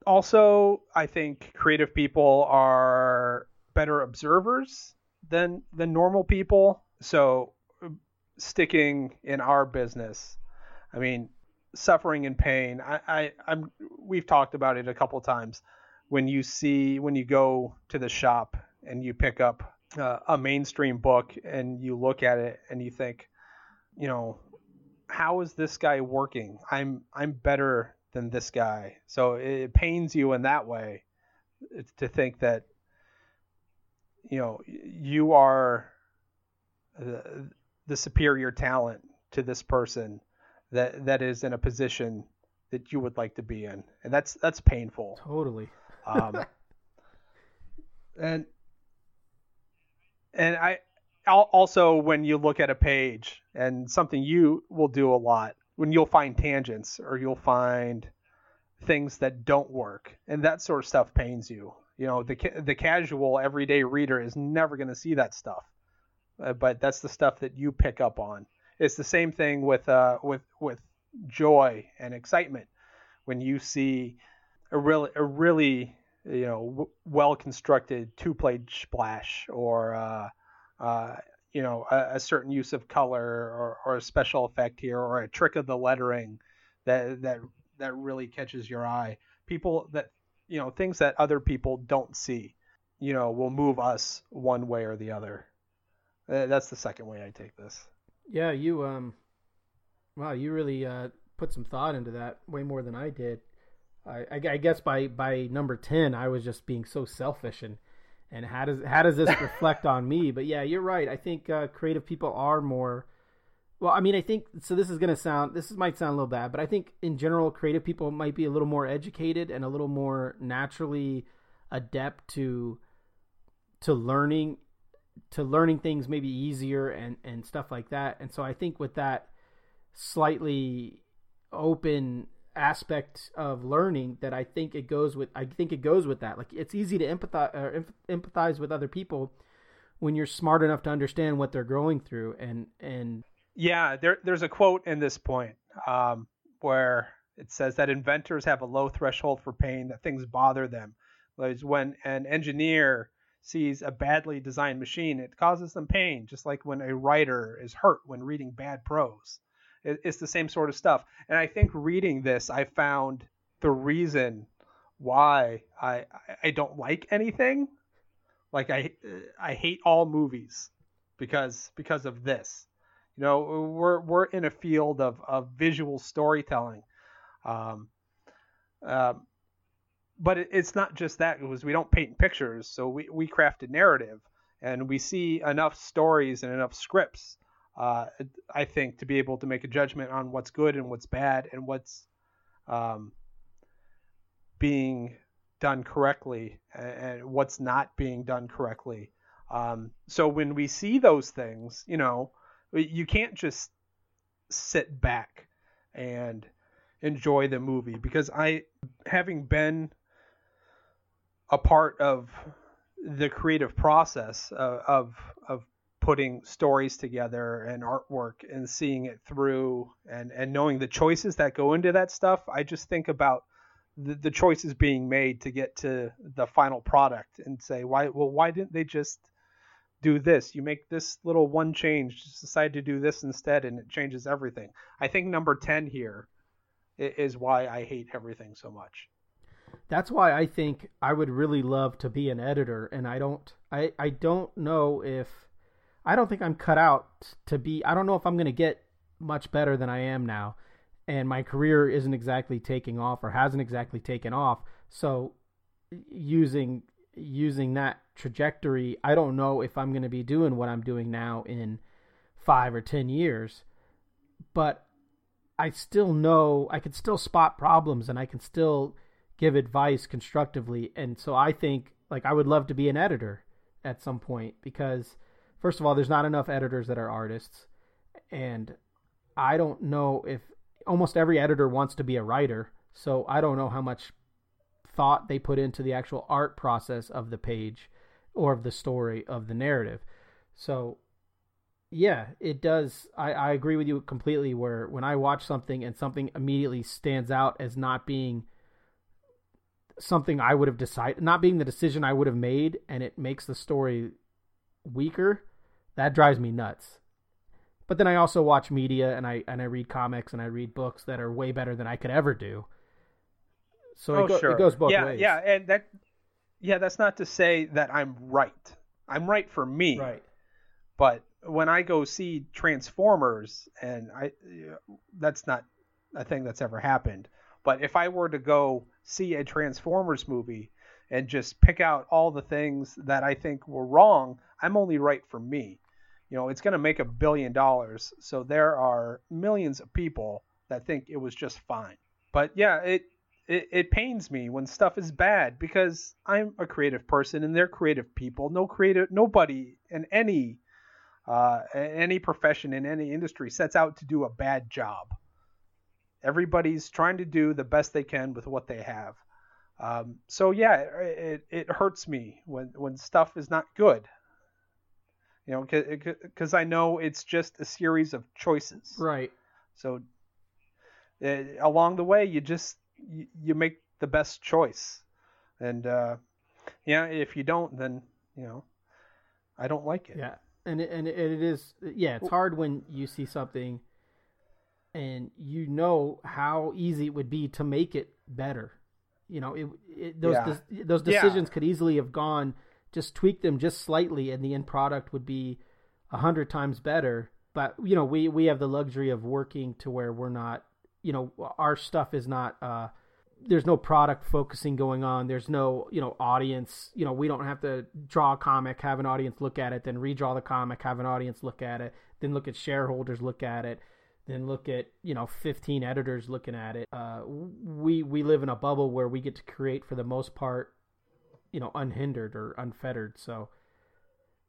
Speaker 4: also, I think creative people are better observers than than normal people. So, sticking in our business, I mean, suffering and pain. I, I I'm we've talked about it a couple times. When you see when you go to the shop and you pick up uh, a mainstream book and you look at it and you think, you know, how is this guy working? I'm I'm better than this guy. So it pains you in that way to think that you know you are the, the superior talent to this person that that is in a position that you would like to be in, and that's that's painful.
Speaker 3: Totally.
Speaker 4: um, and and I also when you look at a page and something you will do a lot when you'll find tangents or you'll find things that don't work and that sort of stuff pains you. You know the the casual everyday reader is never going to see that stuff. Uh, but that's the stuff that you pick up on. It's the same thing with uh with with joy and excitement. When you see a really a really you know w- well constructed two page splash or uh, uh, you know a, a, certain use of color or, or a special effect here or a trick of the lettering that that that really catches your eye. People that you know things that other people don't see, you know, will move us one way or the other. Uh, that's the second way I take this.
Speaker 3: Yeah, you um, wow, you really uh, put some thought into that way more than I did. I, I, guess by by number ten, I was just being so selfish and and how does how does this reflect on me? But yeah, you're right. I think uh, creative people are more. Well, I mean, I think so. This is going to sound this might sound a little bad, but I think in general, creative people might be a little more educated and a little more naturally adept to to learning to learning things maybe easier and and stuff like that. And so I think with that slightly open aspect of learning that I think it goes with. I think it goes with that. Like it's easy to empathize or empathize with other people when you're smart enough to understand what they're going through. And and
Speaker 4: yeah, there there's a quote in this point um, where it says that inventors have a low threshold for pain that things bother them. Like when an engineer sees a badly designed machine, it causes them pain, just like when a writer is hurt when reading bad prose. It's the same sort of stuff. And I think reading this, I found the reason why I I don't like anything. Like I I hate all movies because because of this. You know, we're we're in a field of of visual storytelling. Um, um, but it, it's not just that because we don't paint pictures, so we we craft a narrative, and we see enough stories and enough scripts uh, I think, to be able to make a judgment on what's good and what's bad and what's um, being done correctly and what's not being done correctly. Um, so when we see those things, you know, you can't just sit back and enjoy the movie because I, having been a part of the creative process of, of, of putting stories together and artwork and seeing it through and, and knowing the choices that go into that stuff, I just think about the, the choices being made to get to the final product and say, why, well, why didn't they just do this? You make this little one change, just decide to do this instead, and it changes everything. I think number 10 here is why I hate everything so much.
Speaker 3: That's why I think I would really love to be an editor, and I don't, I, I don't know if, I don't think I'm cut out to be. I don't know if I'm going to get much better than I am now and my career isn't exactly taking off or hasn't exactly taken off. So using using that trajectory, I don't know if I'm going to be doing what I'm doing now in 5 or 10 years. But I still know I can still spot problems and I can still give advice constructively. And so I think like I would love to be an editor at some point because first of all there's not enough editors that are artists and I don't know if almost every editor wants to be a writer, so I don't know how much thought they put into the actual art process of the page or of the story of the narrative. So yeah, it does. I, I agree with you completely. Where when I watch something and something immediately stands out as not being something I would have decided, not being the decision I would have made, and it makes the story weaker, that drives me nuts. But then I also watch media and I and I read comics and I read books that are way better than I could ever do. So
Speaker 4: oh,
Speaker 3: it, go,
Speaker 4: sure.
Speaker 3: it goes both
Speaker 4: yeah,
Speaker 3: ways.
Speaker 4: Yeah, and that yeah, that's not to say that I'm right. I'm right for me.
Speaker 3: Right.
Speaker 4: But when I go see Transformers and I that's not a thing that's ever happened. But if I were to go see a Transformers movie and just pick out all the things that I think were wrong, I'm only right for me you know, it's going to make a billion dollars. So there are millions of people that think it was just fine. But yeah, it, it, it pains me when stuff is bad because I'm a creative person and they're creative people. No creative, nobody in any uh, any profession in any industry sets out to do a bad job. Everybody's trying to do the best they can with what they have. Um, so yeah, it, it hurts me when when stuff is not good you know, because I know it's just a series of choices.
Speaker 3: Right.
Speaker 4: So uh, along the way, you just you, you, make the best choice, and uh, yeah, if you don't, then you know, I don't like it.
Speaker 3: Yeah, and it, and it is yeah, it's hard when you see something, and you know how easy it would be to make it better. You know, it, it those yeah. de- those decisions yeah. could easily have gone just tweak them just slightly and the end product would be a hundred times better. But you know we we have the luxury of working to where we're not you know our stuff is not uh there's no product focusing going on. There's no you know audience. You know we don't have to draw a comic have an audience look at it then redraw the comic have an audience look at it then look at shareholders look at it then look at you know 15 editors looking at it. Uh, we we live in a bubble where we get to create for the most part you know unhindered or unfettered. So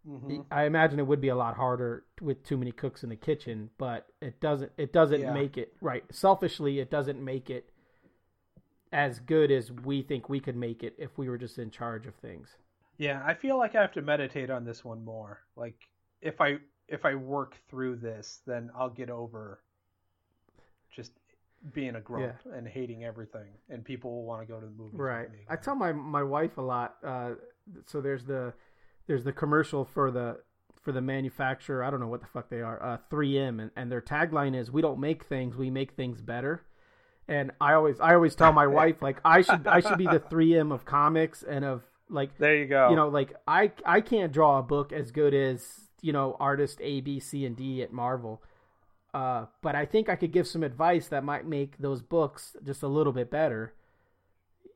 Speaker 3: mm-hmm. I imagine it would be a lot harder with too many cooks in the kitchen, but it doesn't it doesn't yeah. make it right. Selfishly, it doesn't make it as good as we think we could make it if we were just in charge of things.
Speaker 4: Yeah, I feel like I have to meditate on this one more. Like if I if I work through this, then I'll get over just being a grump yeah. and hating everything, and people will want to go to the movies.
Speaker 3: Right. I tell my my wife a lot. Uh, so there's the there's the commercial for the for the manufacturer. I don't know what the fuck they are. Uh, 3M, and, and their tagline is, "We don't make things, we make things better." And I always I always tell my wife like I should I should be the 3M of comics and of like
Speaker 4: there you go.
Speaker 3: You know, like I I can't draw a book as good as you know artist A B C and D at Marvel uh, but I think I could give some advice that might make those books just a little bit better.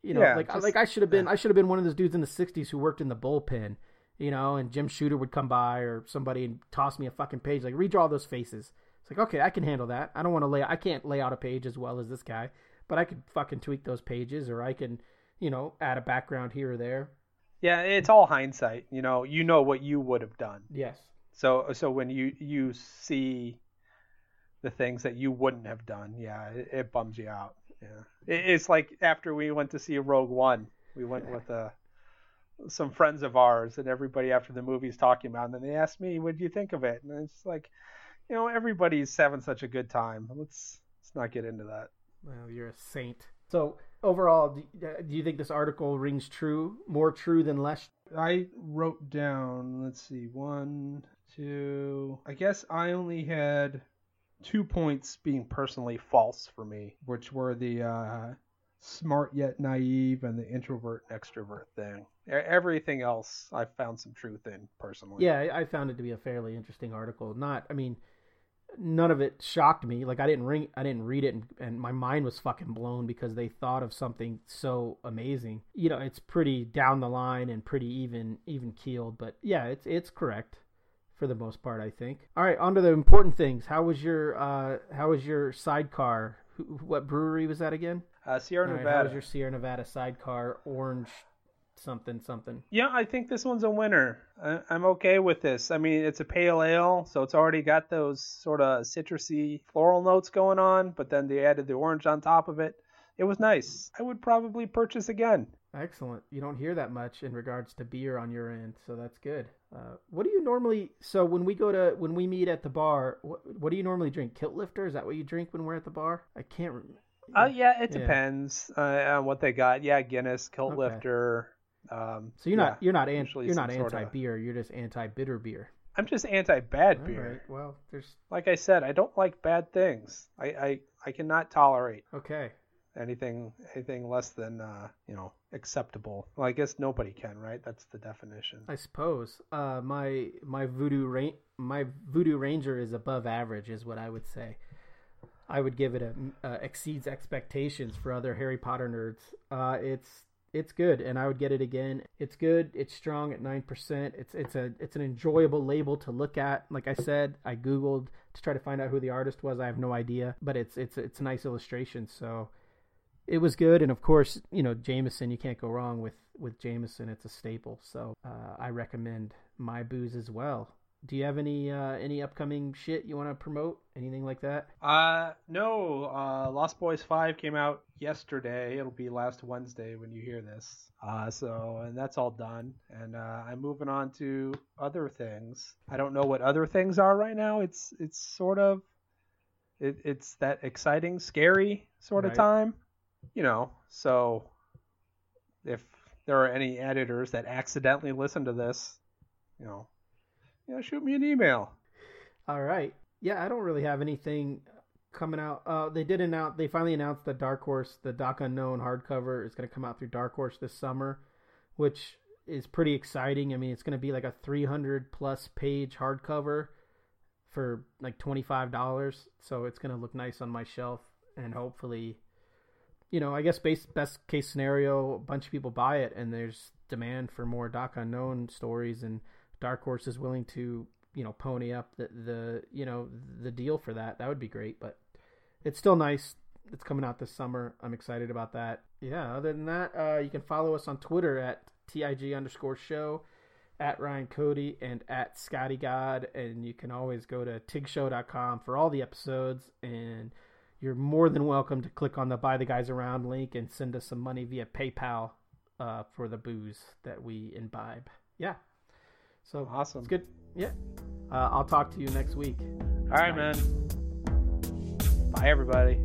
Speaker 3: You know, yeah, like just, like I should have been yeah. I should have been one of those dudes in the '60s who worked in the bullpen, you know, and Jim Shooter would come by or somebody and toss me a fucking page like redraw those faces. It's like okay, I can handle that. I don't want to lay I can't lay out a page as well as this guy, but I could fucking tweak those pages or I can you know, add a background here or there.
Speaker 4: Yeah, it's all hindsight. You know, you know what you would have done.
Speaker 3: Yes.
Speaker 4: So so when you you see the things that you wouldn't have done, yeah, it, it bums you out. Yeah, it, it's like after we went to see Rogue One, we went with uh, some friends of ours, and everybody after the movie's talking about, it, and then they asked me, "What do you think of it?" And it's like, you know, everybody's having such a good time. Let's let's not get into that.
Speaker 3: Well, you're a saint. So overall, do, do you think this article rings true, more true than less?
Speaker 4: I wrote down. Let's see, one, two. I guess I only had two points being personally false for me, which were the uh, smart yet naive and the introvert and extrovert thing. Everything else I found some truth in personally.
Speaker 3: Yeah, I found it to be a fairly interesting article. Not, I mean, none of it shocked me. Like I didn't ring, I didn't read it, and, and, my mind was fucking blown because they thought of something so amazing. You know, it's pretty down the line and pretty even even keeled, but yeah, it's it's correct for the most part, I think. All right, on to the important things. How was your uh, how was your sidecar? what brewery was that again?
Speaker 4: Uh, Sierra Nevada.
Speaker 3: Right, how was your Sierra Nevada sidecar? Orange something something.
Speaker 4: Yeah, I think this one's a winner. I, am okay with this. I mean, it's a pale ale, so it's already got those sort of citrusy floral notes going on, but then they added the orange on top of it. It was nice. I would probably purchase again.
Speaker 3: Excellent. You don't hear that much in regards to beer on your end, so that's good. Uh, what do you normally? So when we go to when we meet at the bar, what, what do you normally drink? Kilt lifter? Is that what you drink when we're at the bar? I can't. remember.
Speaker 4: Uh, yeah, it depends uh, on what they got. Yeah, Guinness, Kilt okay. lifter. Um,
Speaker 3: so you're yeah, not you're not an, you're not anti beer. Of... You're just anti bitter beer.
Speaker 4: I'm just anti bad beer.
Speaker 3: Right. Well, there's
Speaker 4: like I said, I don't like bad things. I I, I cannot tolerate.
Speaker 3: Okay
Speaker 4: anything anything less than uh, you know acceptable. Well, I guess nobody can, right? That's the definition.
Speaker 3: I suppose. Uh, my my voodoo ra- my voodoo ranger is above average, is what I would say. I would give it a uh, exceeds expectations for other Harry Potter nerds. Uh, it's it's good, and I would get it again. It's good. It's strong at nine percent. It's it's a it's an enjoyable label to look at. Like I said, I googled to try to find out who the artist was. I have no idea, but it's it's it's a nice illustration. So it was good, and of course, you know Jameson. You can't go wrong with with Jameson. It's a staple. So uh, I recommend my booze as well. Do you have any uh, any upcoming shit you want to promote? Anything like that?
Speaker 4: Uh no. Uh, Lost Boys Five came out yesterday. It'll be last Wednesday when you hear this. Uh, so and that's all done. And uh, I'm moving on to other things. I don't know what other things are right now. It's it's sort of it, it's that exciting, scary sort of time you know, so if there are any editors that accidentally listen to this, you know, you know, shoot me an email.
Speaker 3: All right. Yeah, I don't really have anything coming out. Uh, they did announce. They finally announced that Dark Horse, the Doc Unknown hardcover, is going to come out through Dark Horse this summer, which is pretty exciting. I mean, it's going to be like a 300 plus page hardcover for like $25. So it's going to look nice on my shelf and hopefully you know, I guess base, best case scenario, a bunch of people buy it, and there's demand for more Doc Unknown stories, and Dark Horse is willing to, you know, pony up the the you know the deal for that. That would be great, but it's still nice. It's coming out this summer. I'm excited about that. Yeah. Other than that, uh, you can follow us on Twitter at tig underscore show, at Ryan Cody, and at Scotty God, and you can always go to tigshow.com for all the episodes and you're more than welcome to click on the buy the guys around link and send us some money via PayPal uh, for the booze that we imbibe. Yeah. So
Speaker 4: awesome.
Speaker 3: It's good. Yeah. Uh, I'll talk to you next week.
Speaker 4: All right, Bye. man. Bye, everybody.